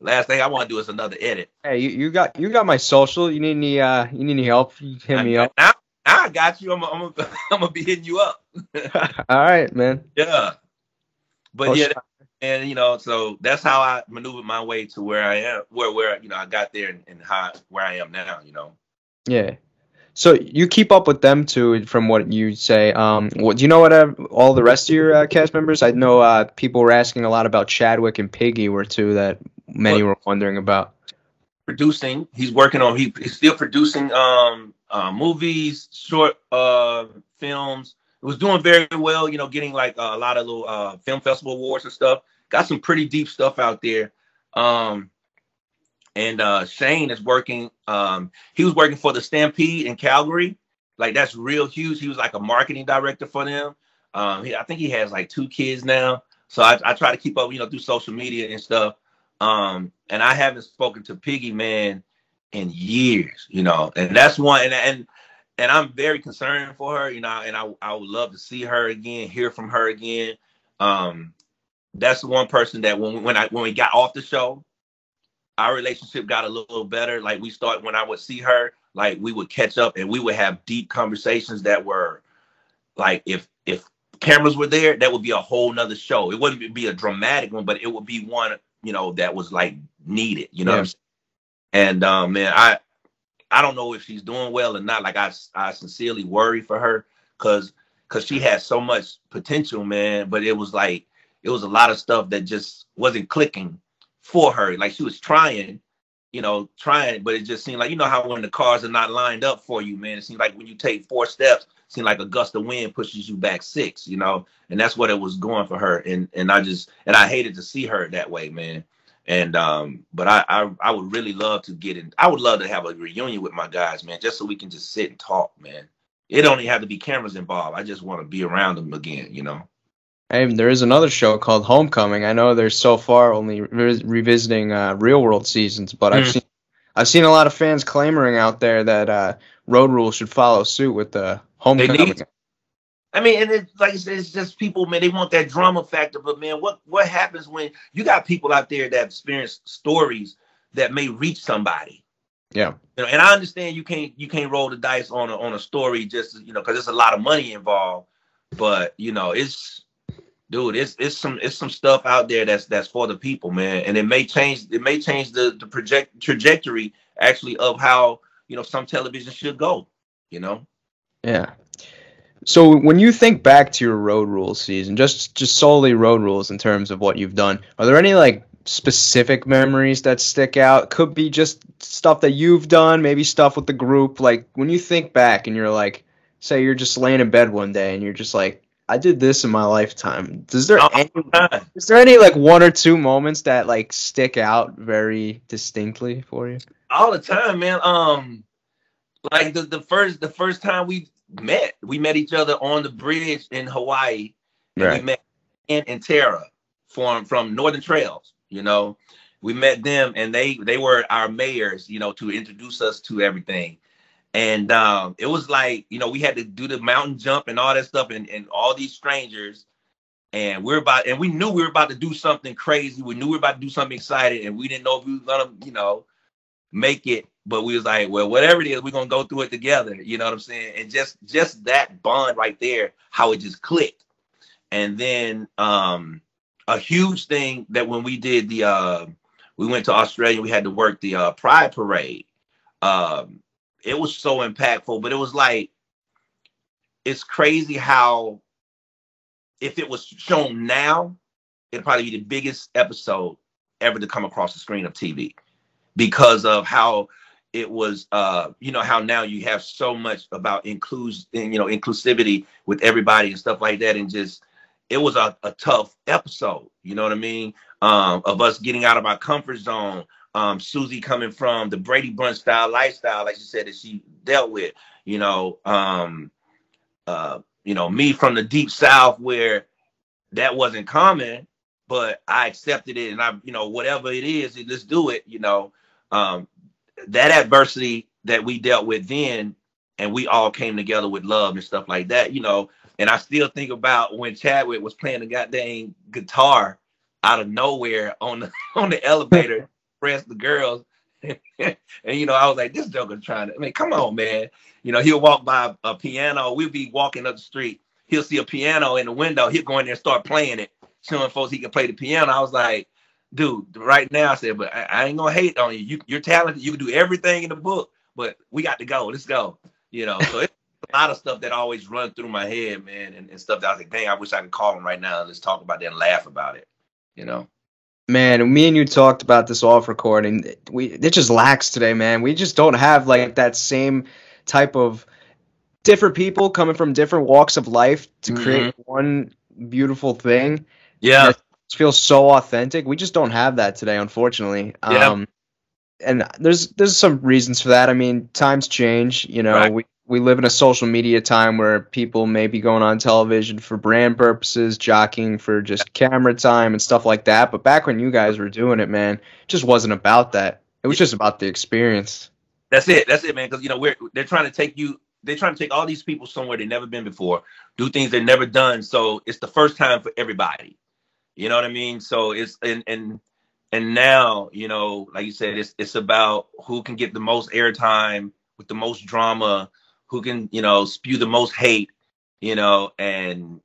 Last thing I want to do is another edit. Hey, you, you got you got my social. You need any uh you need any help? hit I, me up. Now, now I got you. I'm I'm I'm gonna be hitting you up. All right, man. Yeah. But oh, yeah, and you know, so that's how I maneuvered my way to where I am, where where you know I got there and, and how where I am now. You know. Yeah. So you keep up with them too, from what you say. Um, what, do you know what uh, all the rest of your uh, cast members? I know uh, people were asking a lot about Chadwick and Piggy were two that many were wondering about. Producing, he's working on. He, he's still producing um, uh, movies, short uh, films. It was doing very well, you know, getting like a lot of little uh, film festival awards and stuff. Got some pretty deep stuff out there. Um, and uh, Shane is working. Um, he was working for the Stampede in Calgary. Like that's real huge. He was like a marketing director for them. Um, he, I think he has like two kids now. So I, I, try to keep up, you know, through social media and stuff. Um, and I haven't spoken to Piggy Man in years, you know, and that's one. And and and I'm very concerned for her, you know, and I I would love to see her again, hear from her again. Um, that's the one person that when when I when we got off the show, our relationship got a little better. Like we start when I would see her, like we would catch up and we would have deep conversations that were like if if cameras were there, that would be a whole nother show. It wouldn't be a dramatic one, but it would be one, you know, that was like needed, you know. Yeah. And um, man, I I don't know if she's doing well or not. Like I I sincerely worry for her because because she had so much potential, man. But it was like it was a lot of stuff that just wasn't clicking for her. Like she was trying, you know, trying, but it just seemed like you know how when the cars are not lined up for you, man. It seems like when you take four steps, it seems like a gust of wind pushes you back six, you know, and that's what it was going for her. And and I just and I hated to see her that way, man. And um, but I, I I would really love to get in. I would love to have a reunion with my guys, man, just so we can just sit and talk, man. It only have to be cameras involved. I just want to be around them again, you know. Hey, there is another show called Homecoming. I know they're so far only re- revisiting uh, real world seasons, but mm. I've seen I've seen a lot of fans clamoring out there that uh, Road Rules should follow suit with the Homecoming. I mean, and it's like it's just people, man. They want that drama factor, but man, what what happens when you got people out there that experience stories that may reach somebody? Yeah, you know, and I understand you can't you can't roll the dice on a on a story just you know because there's a lot of money involved, but you know it's dude, it's it's some it's some stuff out there that's that's for the people, man, and it may change it may change the the project trajectory actually of how you know some television should go, you know. Yeah. So when you think back to your road rules season, just just solely road rules in terms of what you've done, are there any like specific memories that stick out? Could be just stuff that you've done, maybe stuff with the group. Like when you think back and you're like, say you're just laying in bed one day and you're just like, I did this in my lifetime. Is there any, is there any like one or two moments that like stick out very distinctly for you? All the time, man. Um, like the, the first the first time we met, we met each other on the bridge in Hawaii. Right. We met Ant and Tara from from Northern Trails. You know, we met them and they they were our mayors. You know, to introduce us to everything and um, it was like you know we had to do the mountain jump and all that stuff and, and all these strangers. And we are about and we knew we were about to do something crazy. We knew we were about to do something exciting and we didn't know if we were gonna you know make it. But we was like well whatever it is we're gonna go through it together. You know what i'm saying? And just just that bond right there how it just clicked. And then um, a huge thing that when we did the uh, we went to Australia, we had to work the uh, Pride Parade. Um, it was so impactful, but it was like it's crazy how if it was shown now, it'd probably be the biggest episode ever to come across the screen of TV because of how it was uh you know how now you have so much about inclusion you know inclusivity with everybody and stuff like that and just it was a, a tough episode you know what i mean? Um of us getting out of our comfort zone um susie coming from the brady bunch style lifestyle like she said that she dealt with you know um uh you know me from the deep south where that wasn't common but i accepted it and i you know whatever it is let's do it you know um that adversity that we dealt with then and we all came together with love and stuff like that, you know. And I still think about when Chadwick was playing the goddamn guitar out of nowhere on the on the elevator, press the girls. and you know, I was like, this joker trying to I mean, come on, man. You know, he'll walk by a piano, we'll be walking up the street, he'll see a piano in the window, he'll go in there and start playing it, showing folks he can play the piano. I was like, dude, right now I said, but I, I ain't gonna hate on you. you. You're talented. You can do everything in the book, but we got to go. Let's go. You know, so it's a lot of stuff that always run through my head, man, and, and stuff that I was like, dang, I wish I could call him right now and let's talk about that and laugh about it. You know. Man, me and you talked about this off recording. We it just lacks today, man. We just don't have like that same type of different people coming from different walks of life to create mm-hmm. one beautiful thing. Yeah It feels so authentic. We just don't have that today, unfortunately. Yeah. Um, and there's there's some reasons for that. I mean, times change. You know, right. we we live in a social media time where people may be going on television for brand purposes, jockeying for just camera time and stuff like that. But back when you guys were doing it, man, it just wasn't about that. It was just about the experience. That's it. That's it, man. Because you know, we're they're trying to take you. They're trying to take all these people somewhere they've never been before, do things they've never done. So it's the first time for everybody. You know what I mean? So it's and and and now, you know, like you said, it's it's about who can get the most airtime with the most drama, who can, you know, spew the most hate, you know, and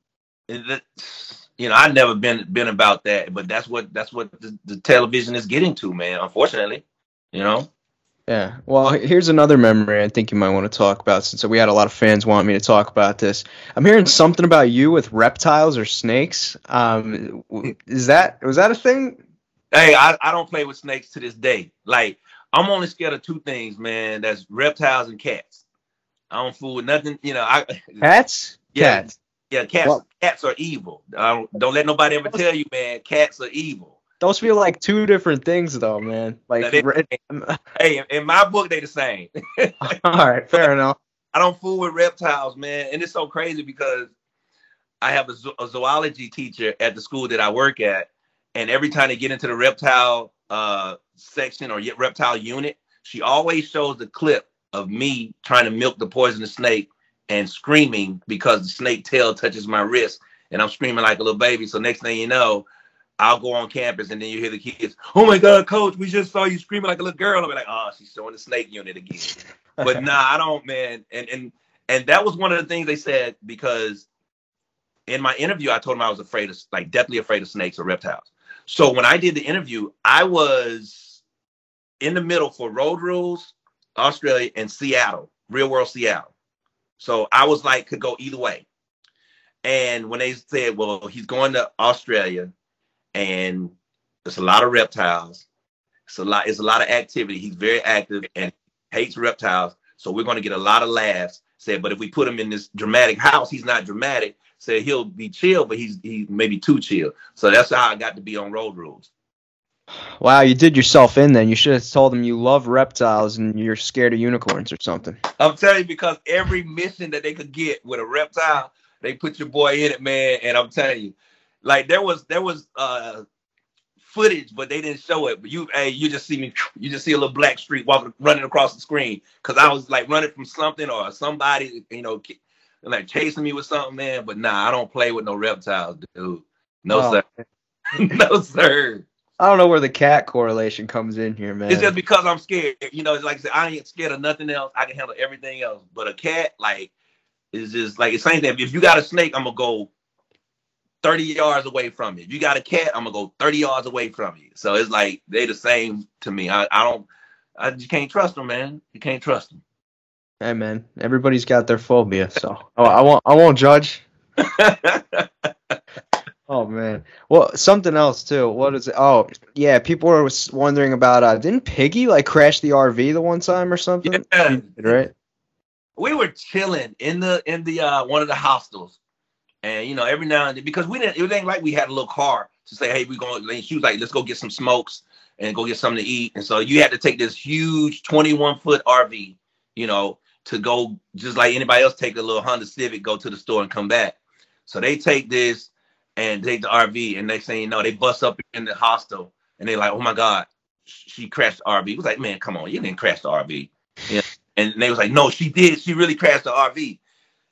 that, you know, I've never been been about that, but that's what that's what the, the television is getting to, man. Unfortunately, you know. Yeah. Well, here's another memory I think you might want to talk about since we had a lot of fans want me to talk about this. I'm hearing something about you with reptiles or snakes. Um, is that was that a thing? Hey, I, I don't play with snakes to this day. Like I'm only scared of two things, man. That's reptiles and cats. I don't fool with nothing. You know, I cats. Yeah, cats. Yeah, cats. What? Cats are evil. Don't, don't let nobody ever tell you, man. Cats are evil. Those feel like two different things, though, man. Like, they, hey, in my book, they the same. All right, fair enough. I don't fool with reptiles, man, and it's so crazy because I have a, zo- a, zoology teacher at the school that I work at, and every time they get into the reptile uh, section or reptile unit, she always shows the clip of me trying to milk the poisonous snake and screaming because the snake tail touches my wrist, and I'm screaming like a little baby. So next thing you know, I'll go on campus and then you hear the kids, oh my God, coach, we just saw you screaming like a little girl. I'll be like, oh, she's showing the snake unit again. but nah, I don't, man. And and and that was one of the things they said because in my interview, I told them I was afraid of like deathly afraid of snakes or reptiles. So when I did the interview, I was in the middle for Road Rules, Australia, and Seattle, real world Seattle. So I was like, could go either way. And when they said, well, he's going to Australia, and there's a lot of reptiles. It's a lot. It's a lot of activity. He's very active and hates reptiles. So we're going to get a lot of laughs. Said, but if we put him in this dramatic house, he's not dramatic. Said he'll be chill, but he's he maybe too chill. So that's how I got to be on road rules. Wow, you did yourself in then. You should have told them you love reptiles and you're scared of unicorns or something. I'm telling you, because every mission that they could get with a reptile, they put your boy in it, man. And I'm telling you, like there was there was uh footage, but they didn't show it. But you, hey, you just see me, you just see a little black streak walking, running across the screen because I was like running from something or somebody, you know, like chasing me with something, man. But nah, I don't play with no reptiles, dude. No sir, no sir. I don't know where the cat correlation comes in here, man. It's just because I'm scared. You know, it's like I said, I ain't scared of nothing else. I can handle everything else. But a cat, like, is just like the same thing. If you got a snake, I'm gonna go 30 yards away from it. If you got a cat, I'm gonna go 30 yards away from you. So it's like they the same to me. I, I don't I just can't trust them, man. You can't trust them. Hey man, everybody's got their phobia, so oh, I won't I won't judge. oh man. Well, something else too. What is it? Oh, yeah. People were wondering about. Uh, didn't Piggy like crash the RV the one time or something? Yeah. Right. we were chilling in the in the uh one of the hostels, and you know every now and then because we didn't it ain't like we had a little car to say hey we going. She was like let's go get some smokes and go get something to eat, and so you had to take this huge 21 foot RV, you know, to go just like anybody else take a little Honda Civic, go to the store and come back. So they take this and take the RV, and they say you know they bust up in the hostel, and they like oh my god she crashed the RV. It was like man come on you didn't crash the RV. Yeah. And they was like, no, she did. She really crashed the RV.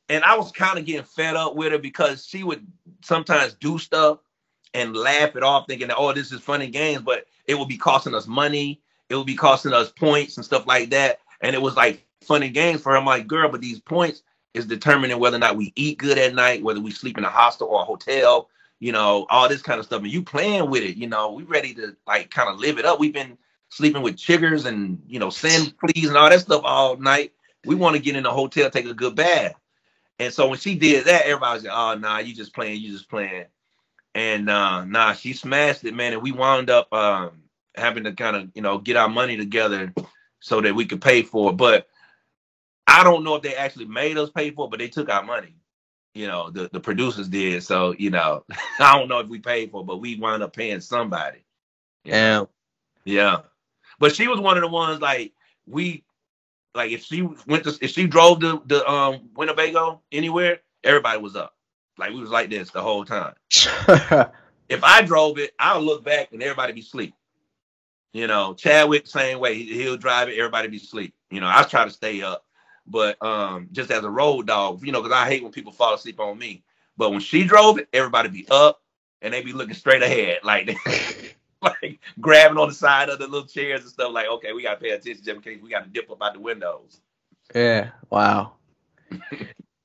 And I was kind of getting fed up with her because she would sometimes do stuff and laugh it off, thinking that, oh, this is funny games, but it would be costing us money. It would be costing us points and stuff like that. And it was like funny games for her. I'm like, girl, but these points is determining whether or not we eat good at night, whether we sleep in a hostel or a hotel, you know, all this kind of stuff. And you playing with it, you know, we ready to like kind of live it up. We've been sleeping with chiggers and you know sand fleas and all that stuff all night. We want to get in the hotel, take a good bath. And so when she did that, everybody was like, "Oh, nah, you just playing, you just playing." And uh, nah, she smashed it, man. And we wound up um, having to kind of you know get our money together so that we could pay for it. But I don't know if they actually made us pay for it, but they took our money. You know, the, the producers did. So, you know, I don't know if we paid for it, but we wound up paying somebody. Yeah. Yeah. But she was one of the ones like we like if she went to if she drove the the um Winnebago anywhere, everybody was up. Like we was like this the whole time. if I drove it, I'll look back and everybody be asleep. You know, Chadwick same way. He'll drive it, everybody be asleep. You know, I try to stay up, but um, just as a road dog, you know, because I hate when people fall asleep on me. But when she drove it, everybody be up and they be looking straight ahead, like like grabbing on the side of the little chairs and stuff. Like, okay, we gotta pay attention just in case we gotta dip up out the windows. Yeah. Wow.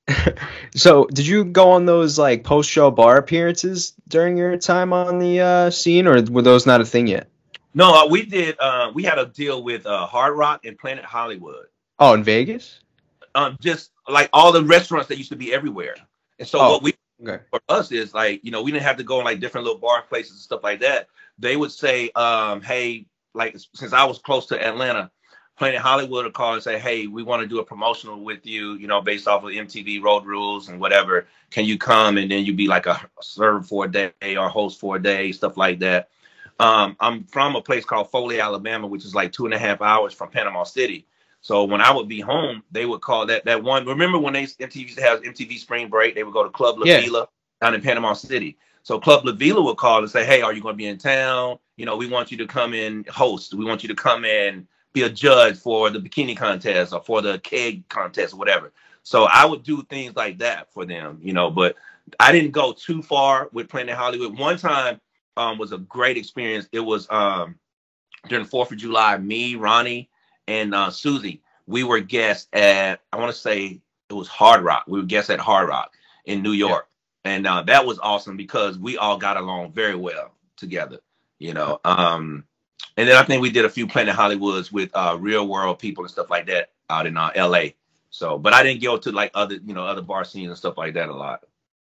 so, did you go on those like post-show bar appearances during your time on the uh, scene, or were those not a thing yet? No, uh, we did. Uh, we had a deal with uh, Hard Rock and Planet Hollywood. Oh, in Vegas. Um, just like all the restaurants that used to be everywhere. And so Oh. what we Okay. for us is like, you know, we didn't have to go in like different little bar places and stuff like that. They would say, um, hey, like since I was close to Atlanta, Planet Hollywood would call and say, hey, we want to do a promotional with you, you know, based off of MTV Road Rules and whatever. Can you come? And then you'd be like a serve for a day or host for a day, stuff like that. Um, I'm from a place called Foley, Alabama, which is like two and a half hours from Panama City. So when I would be home, they would call that that one. Remember when they MTV used to have MTV Spring Break? They would go to Club La Yeah. Vela down in Panama City. So Club La Vela would call and say, "Hey, are you going to be in town? You know, we want you to come and host. We want you to come and be a judge for the bikini contest or for the keg contest or whatever." So I would do things like that for them, you know. But I didn't go too far with Planet Hollywood. One time um, was a great experience. It was um, during the Fourth of July. Me, Ronnie, and uh, Susie, we were guests at I want to say it was Hard Rock. We were guests at Hard Rock in New York, and uh, that was awesome because we all got along very well together. You know, um, and then I think we did a few Planet Hollywoods with uh, real world people and stuff like that out in uh, L.A. So, but I didn't go to like other you know other bar scenes and stuff like that a lot.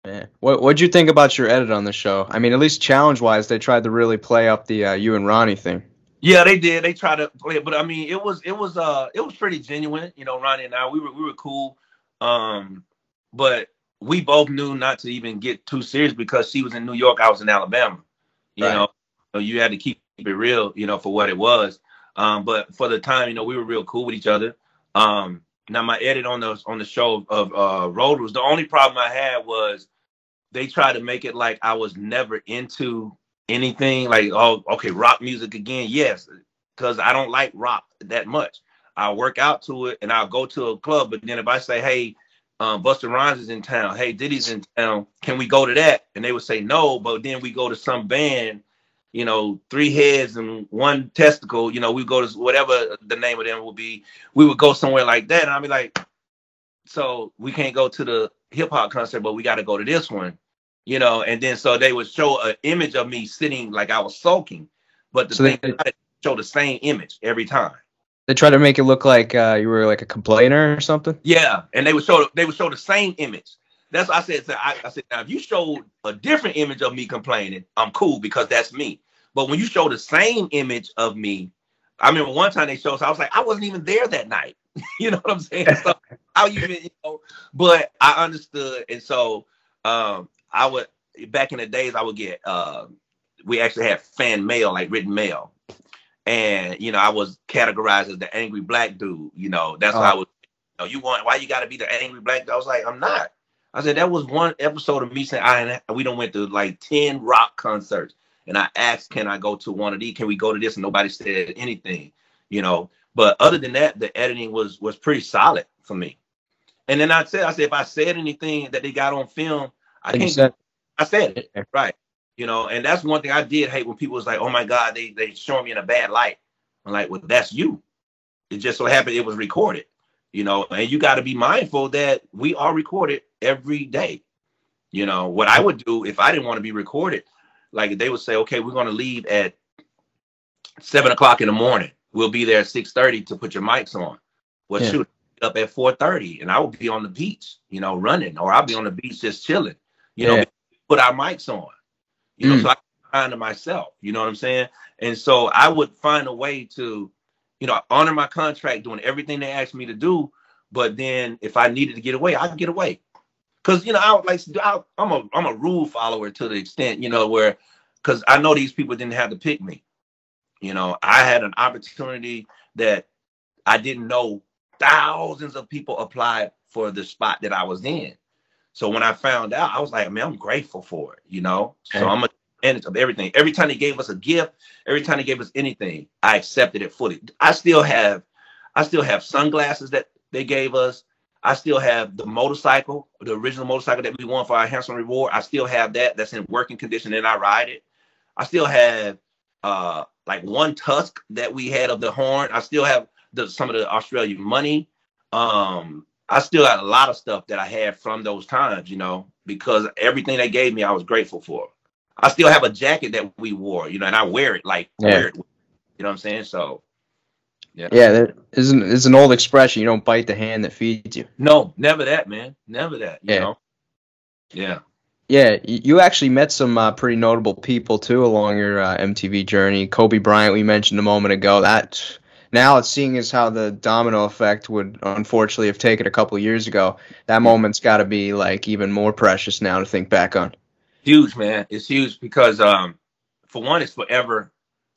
Yeah. What What'd you think about your edit on the show? I mean, at least challenge wise, they tried to really play up the uh, you and Ronnie thing. Yeah, they did. They tried to play but I mean, it was it was uh it was pretty genuine. You know, Ronnie and I, we were we were cool. Um, but we both knew not to even get too serious because she was in New York, I was in Alabama. You Right. know, so you had to keep it real, you know, for what it was. Um, but for the time, you know, we were real cool with each other. Um, now my edit on the on the show of uh Road was the only problem I had was they tried to make it like I was never into anything like oh okay rock music again yes because I don't like rock that much. I'll work out to it and I'll go to a club, but then if I say hey um, Busta Rhymes is in town, hey Diddy's in town, can we go to that? And they would say no, but then we go to some band, you know, three heads and one testicle, you know, we go to whatever the name of them will be. We would go somewhere like that, and I'd be like, so we can't go to the hip hop concert, but we got to go to this one you know, and then so they would show an image of me sitting like I was sulking, but the So thing they- it, show the same image every time. They try to make it look like uh, you were like a complainer or something. Yeah, and they would show they would show the same image. That's what I said. So I, I said, now if you showed a different image of me complaining, I'm cool because that's me. But when you show the same image of me, I remember one time they showed, so I was like, I wasn't even there that night. you know what I'm saying? So how you, been, you know? But I understood, and so um, I would back in the days I would get uh, we actually had fan mail, like written mail, and you know I was categorized as the angry black dude. You know that's how I was. You, know, you want why you got to be the angry black? dude? I was like, I'm not. I said that was one episode of me saying I we don't went to like ten rock concerts, and I asked, can I go to one of these? Can we go to this? And nobody said anything, you know. But other than that, the editing was was pretty solid for me. And then I said, I said if I said anything that they got on film, I you said, I said it right, you know. And that's one thing I did hate when people was like, oh my god, they they showing me in a bad light. I'm like, well, that's you. It just so happened it was recorded, you know. And you got to be mindful that we are recorded every day. You know what I would do if I didn't want to be recorded, like they would say, okay, we're going to leave at seven o'clock in the morning. We'll be there at six thirty to put your mics on. Well, Yeah. shoot, up at four thirty, and I will be on the beach, you know, running, or I'll be on the beach just chilling. You know, put our mics on. You know, Mm. so I find to myself. You know what I'm saying? And so I would find a way to, you know, honor my contract, doing everything they asked me to do. But then if I needed to get away, I'd get away. Cause you know, I would like I, I'm a I'm a rule follower to the extent, you know, where because I know these people didn't have to pick me. You know, I had an opportunity that I didn't know thousands of people applied for the spot that I was in. So when I found out, I was like, man, I'm grateful for it, you know. So I'm a advantage of everything. Every time they gave us a gift, every time they gave us anything, I accepted it fully. I still have, I still have sunglasses that they gave us. I still have the motorcycle, the original motorcycle that we won for our handsome reward. I still have that. That's in working condition, and I ride it. I still have uh like one tusk that we had of the horn. I still have the some of the Australian money. Um, I still got a lot of stuff that I had from those times, you know, because everything they gave me, I was grateful for. I still have a jacket that we wore, you know, and I wear it like Yeah. wear it, you know what I'm saying? So yeah, there isn't is an old expression. You don't bite the hand that feeds you. no, never that, man, never that. You Yeah. know, yeah. Yeah, you actually met some uh, pretty notable people too along your uh, MTV journey. Kobe Bryant, we mentioned a moment ago. That now it's seeing as how the domino effect would unfortunately have taken a couple years ago. That moment's got to be like even more precious now to think back on. huge man. It's huge because um for one it's forever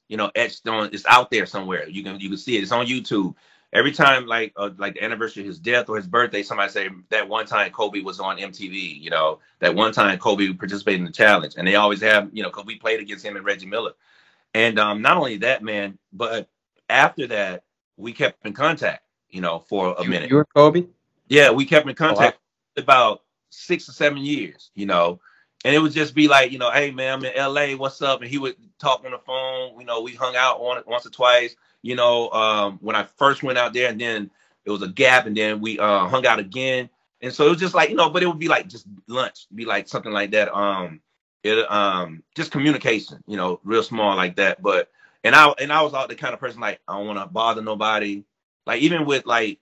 you know etched on it's out there somewhere. You can you can see it. It's on youtube. Every time like uh, like the anniversary of his death or his birthday somebody say that one time kobe was on mtv you know that one time kobe participated in the challenge. And they always have you know because we played against him and reggie miller. And um not only that man but after that we kept in contact you know for a You- minute You were Kobe. yeah, we kept in contact about six or seven years, you know. And it would just be like, you know, hey man, I'm in LA, what's up? And he would talk on the phone, you know, we hung out one, once or twice, you know, um, when I first went out there and then it was a gap and then we uh, hung out again. And so it was just like, you know, but it would be like just lunch, be like something like that. Um, it um just communication, you know, real small like that. But and I and I was all the kind of person like I don't want to bother nobody. Like even with like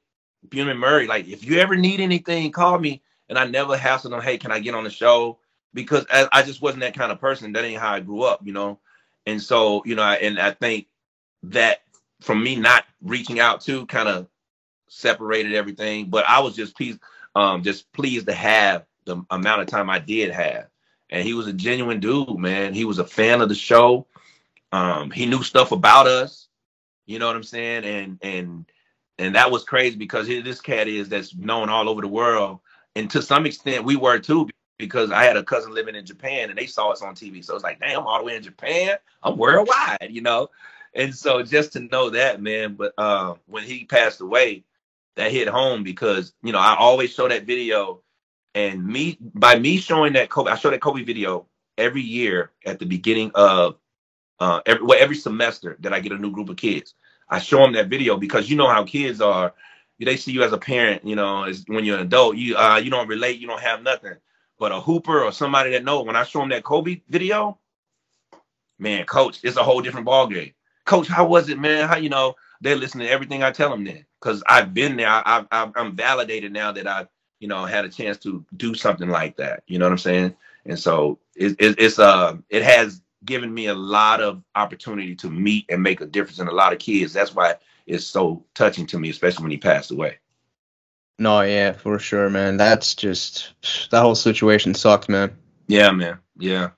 Bunim Murray, like if you ever need anything, call me. And I never hassled them, hey, can I get on the show? Because I, I just wasn't that kind of person. That ain't how I grew up, you know. And so, you know, I, and I think that from me not reaching out to kind of separated everything. But I was just pleased, um, just pleased to have the amount of time I did have. And he was a genuine dude, man. He was a fan of the show. Um, he knew stuff about us. You know what I'm saying? And and and that was crazy because this cat is that's known all over the world, and to some extent we were too because I had a cousin living in Japan and they saw us on TV, so it's like, damn, all the way in Japan, I'm worldwide, you know. And so just to know that, man. But uh, when he passed away, that hit home because you know I always show that video, and me by me showing that Kobe, I show that Kobe video every year at the beginning of uh, every well, every semester that I get a new group of kids. I show them that video because you know how kids are. They see you as a parent, you know, as when you're an adult, you uh, you don't relate, you don't have nothing. but a hooper or somebody that know when I show them that Kobe video, man, coach, it's a whole different ball game. Coach, how was it, man? How you know they listen to everything I tell them then? Because I've been there. I, I, I'm validated now that I, you know, had a chance to do something like that. You know what I'm saying? And so it, it, it's uh it has given me a lot of opportunity to meet and make a difference in a lot of kids. That's why it's so touching to me, especially when he passed away. No, yeah, for sure, man. That's just that whole situation sucked, man. Yeah, man. Yeah.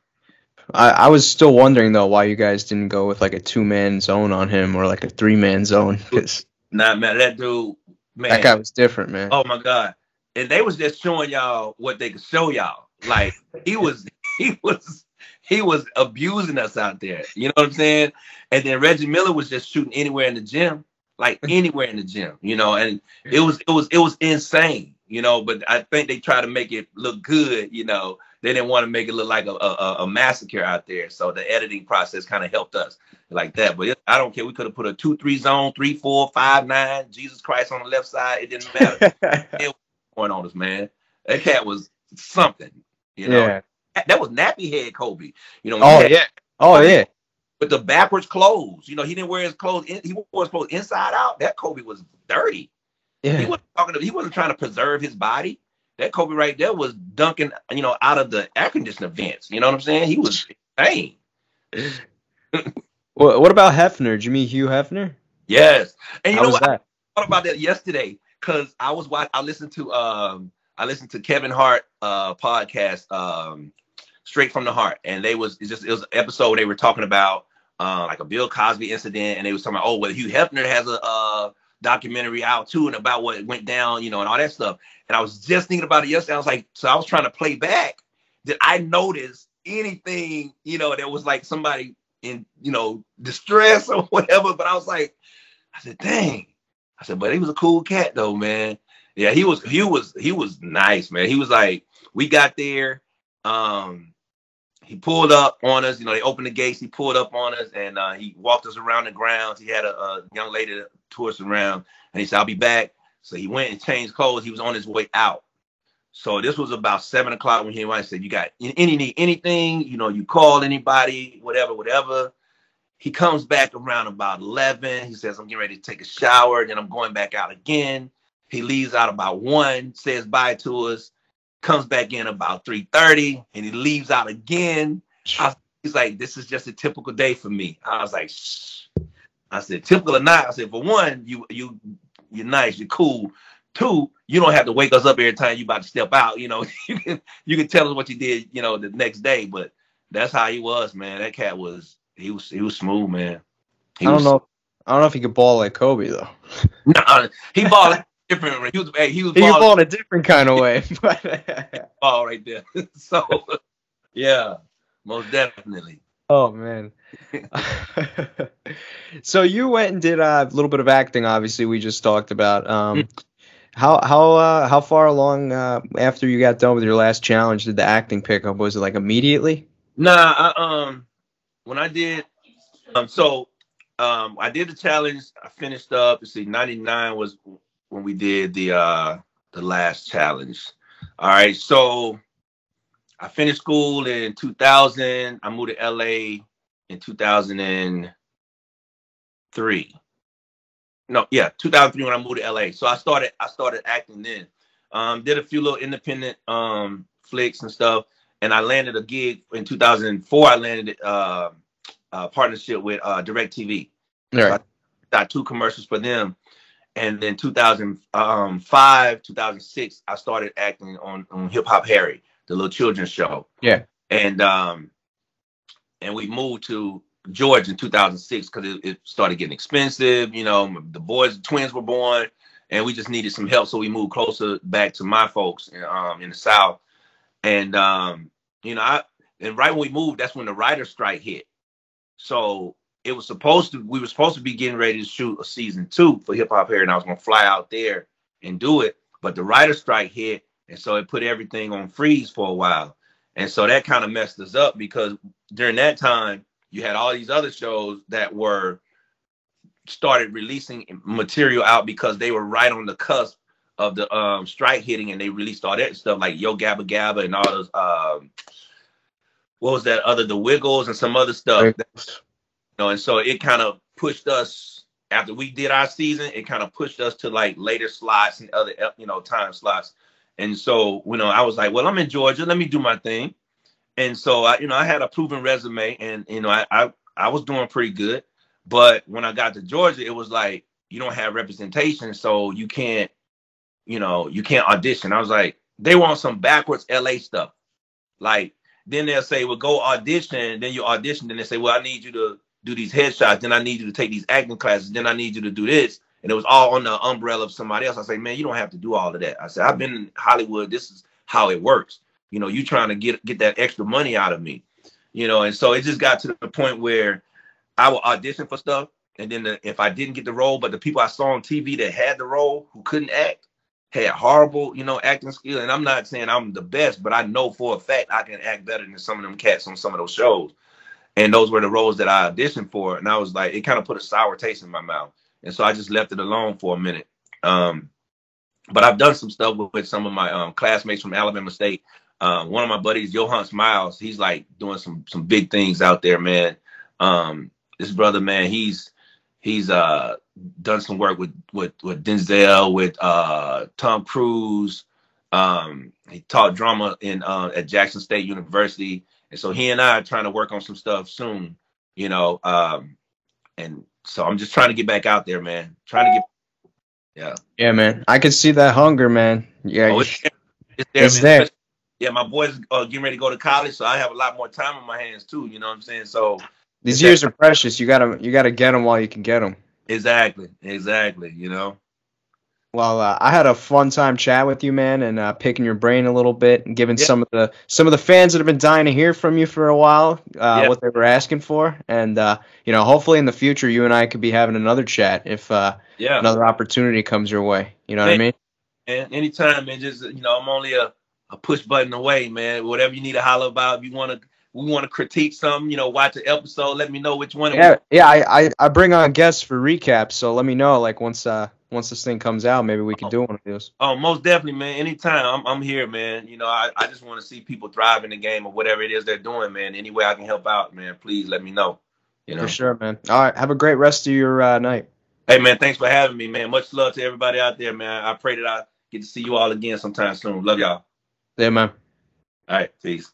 I, I was still wondering though why you guys didn't go with like a two man zone on him or like a three man zone because nah, man, that dude, man, that guy was different, man. Oh my god, and they was just showing y'all what they could show y'all. Like he was, he was, he was abusing us out there. You know what I'm saying? And then Reggie Miller was just shooting anywhere in the gym, like anywhere in the gym. You know, and it was, it was, it was insane. You know, but I think they try to make it look good. You know, they didn't want to make it look like a, a, a massacre out there. So the editing process kind of helped us like that. But it, I don't care. We could have put a two, three zone, three, four, five, nine, Jesus Christ on the left side. It didn't matter. it was going on us, man. That cat was something. You know, yeah. That was nappy head Kobe. You know. Oh yeah. Oh yeah. With the backwards clothes, you know, he didn't wear his clothes. In, he wore his clothes inside out. That Kobe was dirty. Yeah. He wasn't talking. To, he wasn't trying to preserve his body that Kobe right there was dunking, you know, out of the air conditioner vents. You know what I'm saying? He was insane. well, what about Hefner? Did you mean Hugh Hefner? Yes. And you How know what? That? I thought about that yesterday because I was watching. I listened to um I listened to Kevin Hart uh podcast um straight from the heart, and they was just it was an episode where they were talking about uh, like a Bill Cosby incident, and they was talking about oh well Hugh Hefner has a uh documentary out too and about what went down, you know, and all that stuff. And I was just thinking about it yesterday. I was like, so I was trying to play back. Did I notice anything, you know, that was like somebody in, you know, distress or whatever? But I was like, I said, dang. I said, but he was a cool cat though, man. Yeah, he was he was he was nice, man. He was like, we got there. Um, he pulled up on us. You know, they opened the gates. He pulled up on us and uh, he walked us around the grounds. He had a, a young lady to tour us around, and he said, "I'll be back." So he went and changed clothes. He was on his way out. So this was about seven o'clock when he went. I said, "You got any need anything? You know, you call anybody, whatever, whatever." He comes back around about eleven. He says, "I'm getting ready to take a shower. Then I'm going back out again." He leaves out about one, says bye to us comes back in about 3.30 and he leaves out again. I, he's like, this is just a typical day for me. I was like, Shh. I said, typical or not, I said, for one, you you you're nice, you're cool. Two, you don't have to wake us up every time you about to step out. You know, you can you can tell us what you did, you know, the next day. But that's how he was, man. That cat was he was he was smooth, man. He I don't was, know. I don't know if he could ball like Kobe though. No, nah, he balled different. He was hey, he was balling, balling a different kind of way. ball right there. so yeah, most definitely. Oh man. so you went and did a little bit of acting. Obviously, we just talked about. Um, mm. how how uh, how far along uh, after you got done with your last challenge did the acting pick up? Was it like immediately? Nah, I, um, when I did, um, so um, I did the challenge. I finished up. Let's see, ninety nine was when we did the uh the last challenge. All right, so I finished school in 2000. I moved to LA in 2003. No, yeah, 2003 when I moved to LA. So I started I started acting then. Um, did a few little independent um flicks and stuff, and I landed a gig in 2004. I landed uh, a partnership with uh, DirecTV. Right. So I got two commercials for them and then 2005 2006 i started acting on, on hip hop harry the little children's show. Yeah. And um and we moved to georgia in 2006 because it, it, started getting expensive you know the boys the twins were born and we just needed some help so we moved closer back to my folks um, in the south. And um you know i and right when we moved that's when the writer strike hit. So it was supposed to we were supposed to be getting ready to shoot a season two for Hip Hop Harry and I was gonna fly out there and do it. But the writer strike hit, and so it put everything on freeze for a while. And so that kind of messed us up because during that time you had all these other shows that were started releasing material out because they were right on the cusp of the um strike hitting, and they released all that stuff like Yo Gabba Gabba and all those um what was that other the Wiggles and some other stuff. That, you know, and so it kind of pushed us after we did our season. It kind of pushed us to like later slots and other you know time slots. And so you know, I was like, well, I'm in Georgia. Let me do my thing. And so I, you know, I had a proven resume, and you know, I I, I was doing pretty good. But when I got to Georgia, it was like you don't have representation, so you can't, you know, you can't audition. I was like, they want some backwards LA stuff. Like then they'll say, well, go audition. Then you audition. Then they say, well, I need you to do these headshots. Then I need you to take these acting classes. Then I need you to do this. And it was all on the umbrella of somebody else. I say, man, you don't have to do all of that. I said, I've been in Hollywood. This is how it works. You know, you trying to get get that extra money out of me. You know, and so it just got to the point where I would audition for stuff, and then the, if I didn't get the role, but the people I saw on TV that had the role who couldn't act had horrible, you know, acting skill. And I'm not saying I'm the best, but I know for a fact I can act better than some of them cats on some of those shows. And those were the roles that I auditioned for. And I was like, it kind of put a sour taste in my mouth. And so I just left it alone for a minute. Um, but I've done some stuff with, with some of my um, classmates from Alabama State. Um, one of my buddies, Johan Smiles, he's like doing some some big things out there, man. Um, this brother, man, he's he's uh done some work with with with Denzel, with uh Tom Cruise. Um, he taught drama in uh, at Jackson State University, and so he and I are trying to work on some stuff soon. You know, um, and so I'm just trying to get back out there, man. Trying to get, yeah, yeah, man. I can see that hunger, man. Yeah, oh, it's, it's there. It's there. Yeah, my boys are getting ready to go to college, so I have a lot more time on my hands too. You know what I'm saying? So these years are precious. You gotta you gotta get them while you can get them. Exactly, exactly. You know. Well, uh, I had a fun time chat with you, man, and uh, picking your brain a little bit, and giving yeah. some of the some of the fans that have been dying to hear from you for a while uh, yeah. what they were asking for, and uh, you know, hopefully in the future, you and I could be having another chat if uh, yeah. another opportunity comes your way. You know what I mean? And anytime, man, just you know, I'm only a, a push button away, man. Whatever you need to holler about, if you want to we want to critique something, you know, watch an episode. Let me know which one. Yeah, yeah. I, I, I bring on guests for recaps, so let me know. Like once uh once this thing comes out, maybe we can oh, do one of those. Oh, most definitely, man. Anytime, I'm I'm here, man. You know, I, I just want to see people thrive in the game or whatever it is they're doing, man. Any way I can help out, man. Please let me know. You know. For sure, man. All right. Have a great rest of your uh, night. Hey, man. Thanks for having me, man. Much love to everybody out there, man. I pray that I get to see you all again sometime soon. Love y'all. Yeah, man. All right. Peace.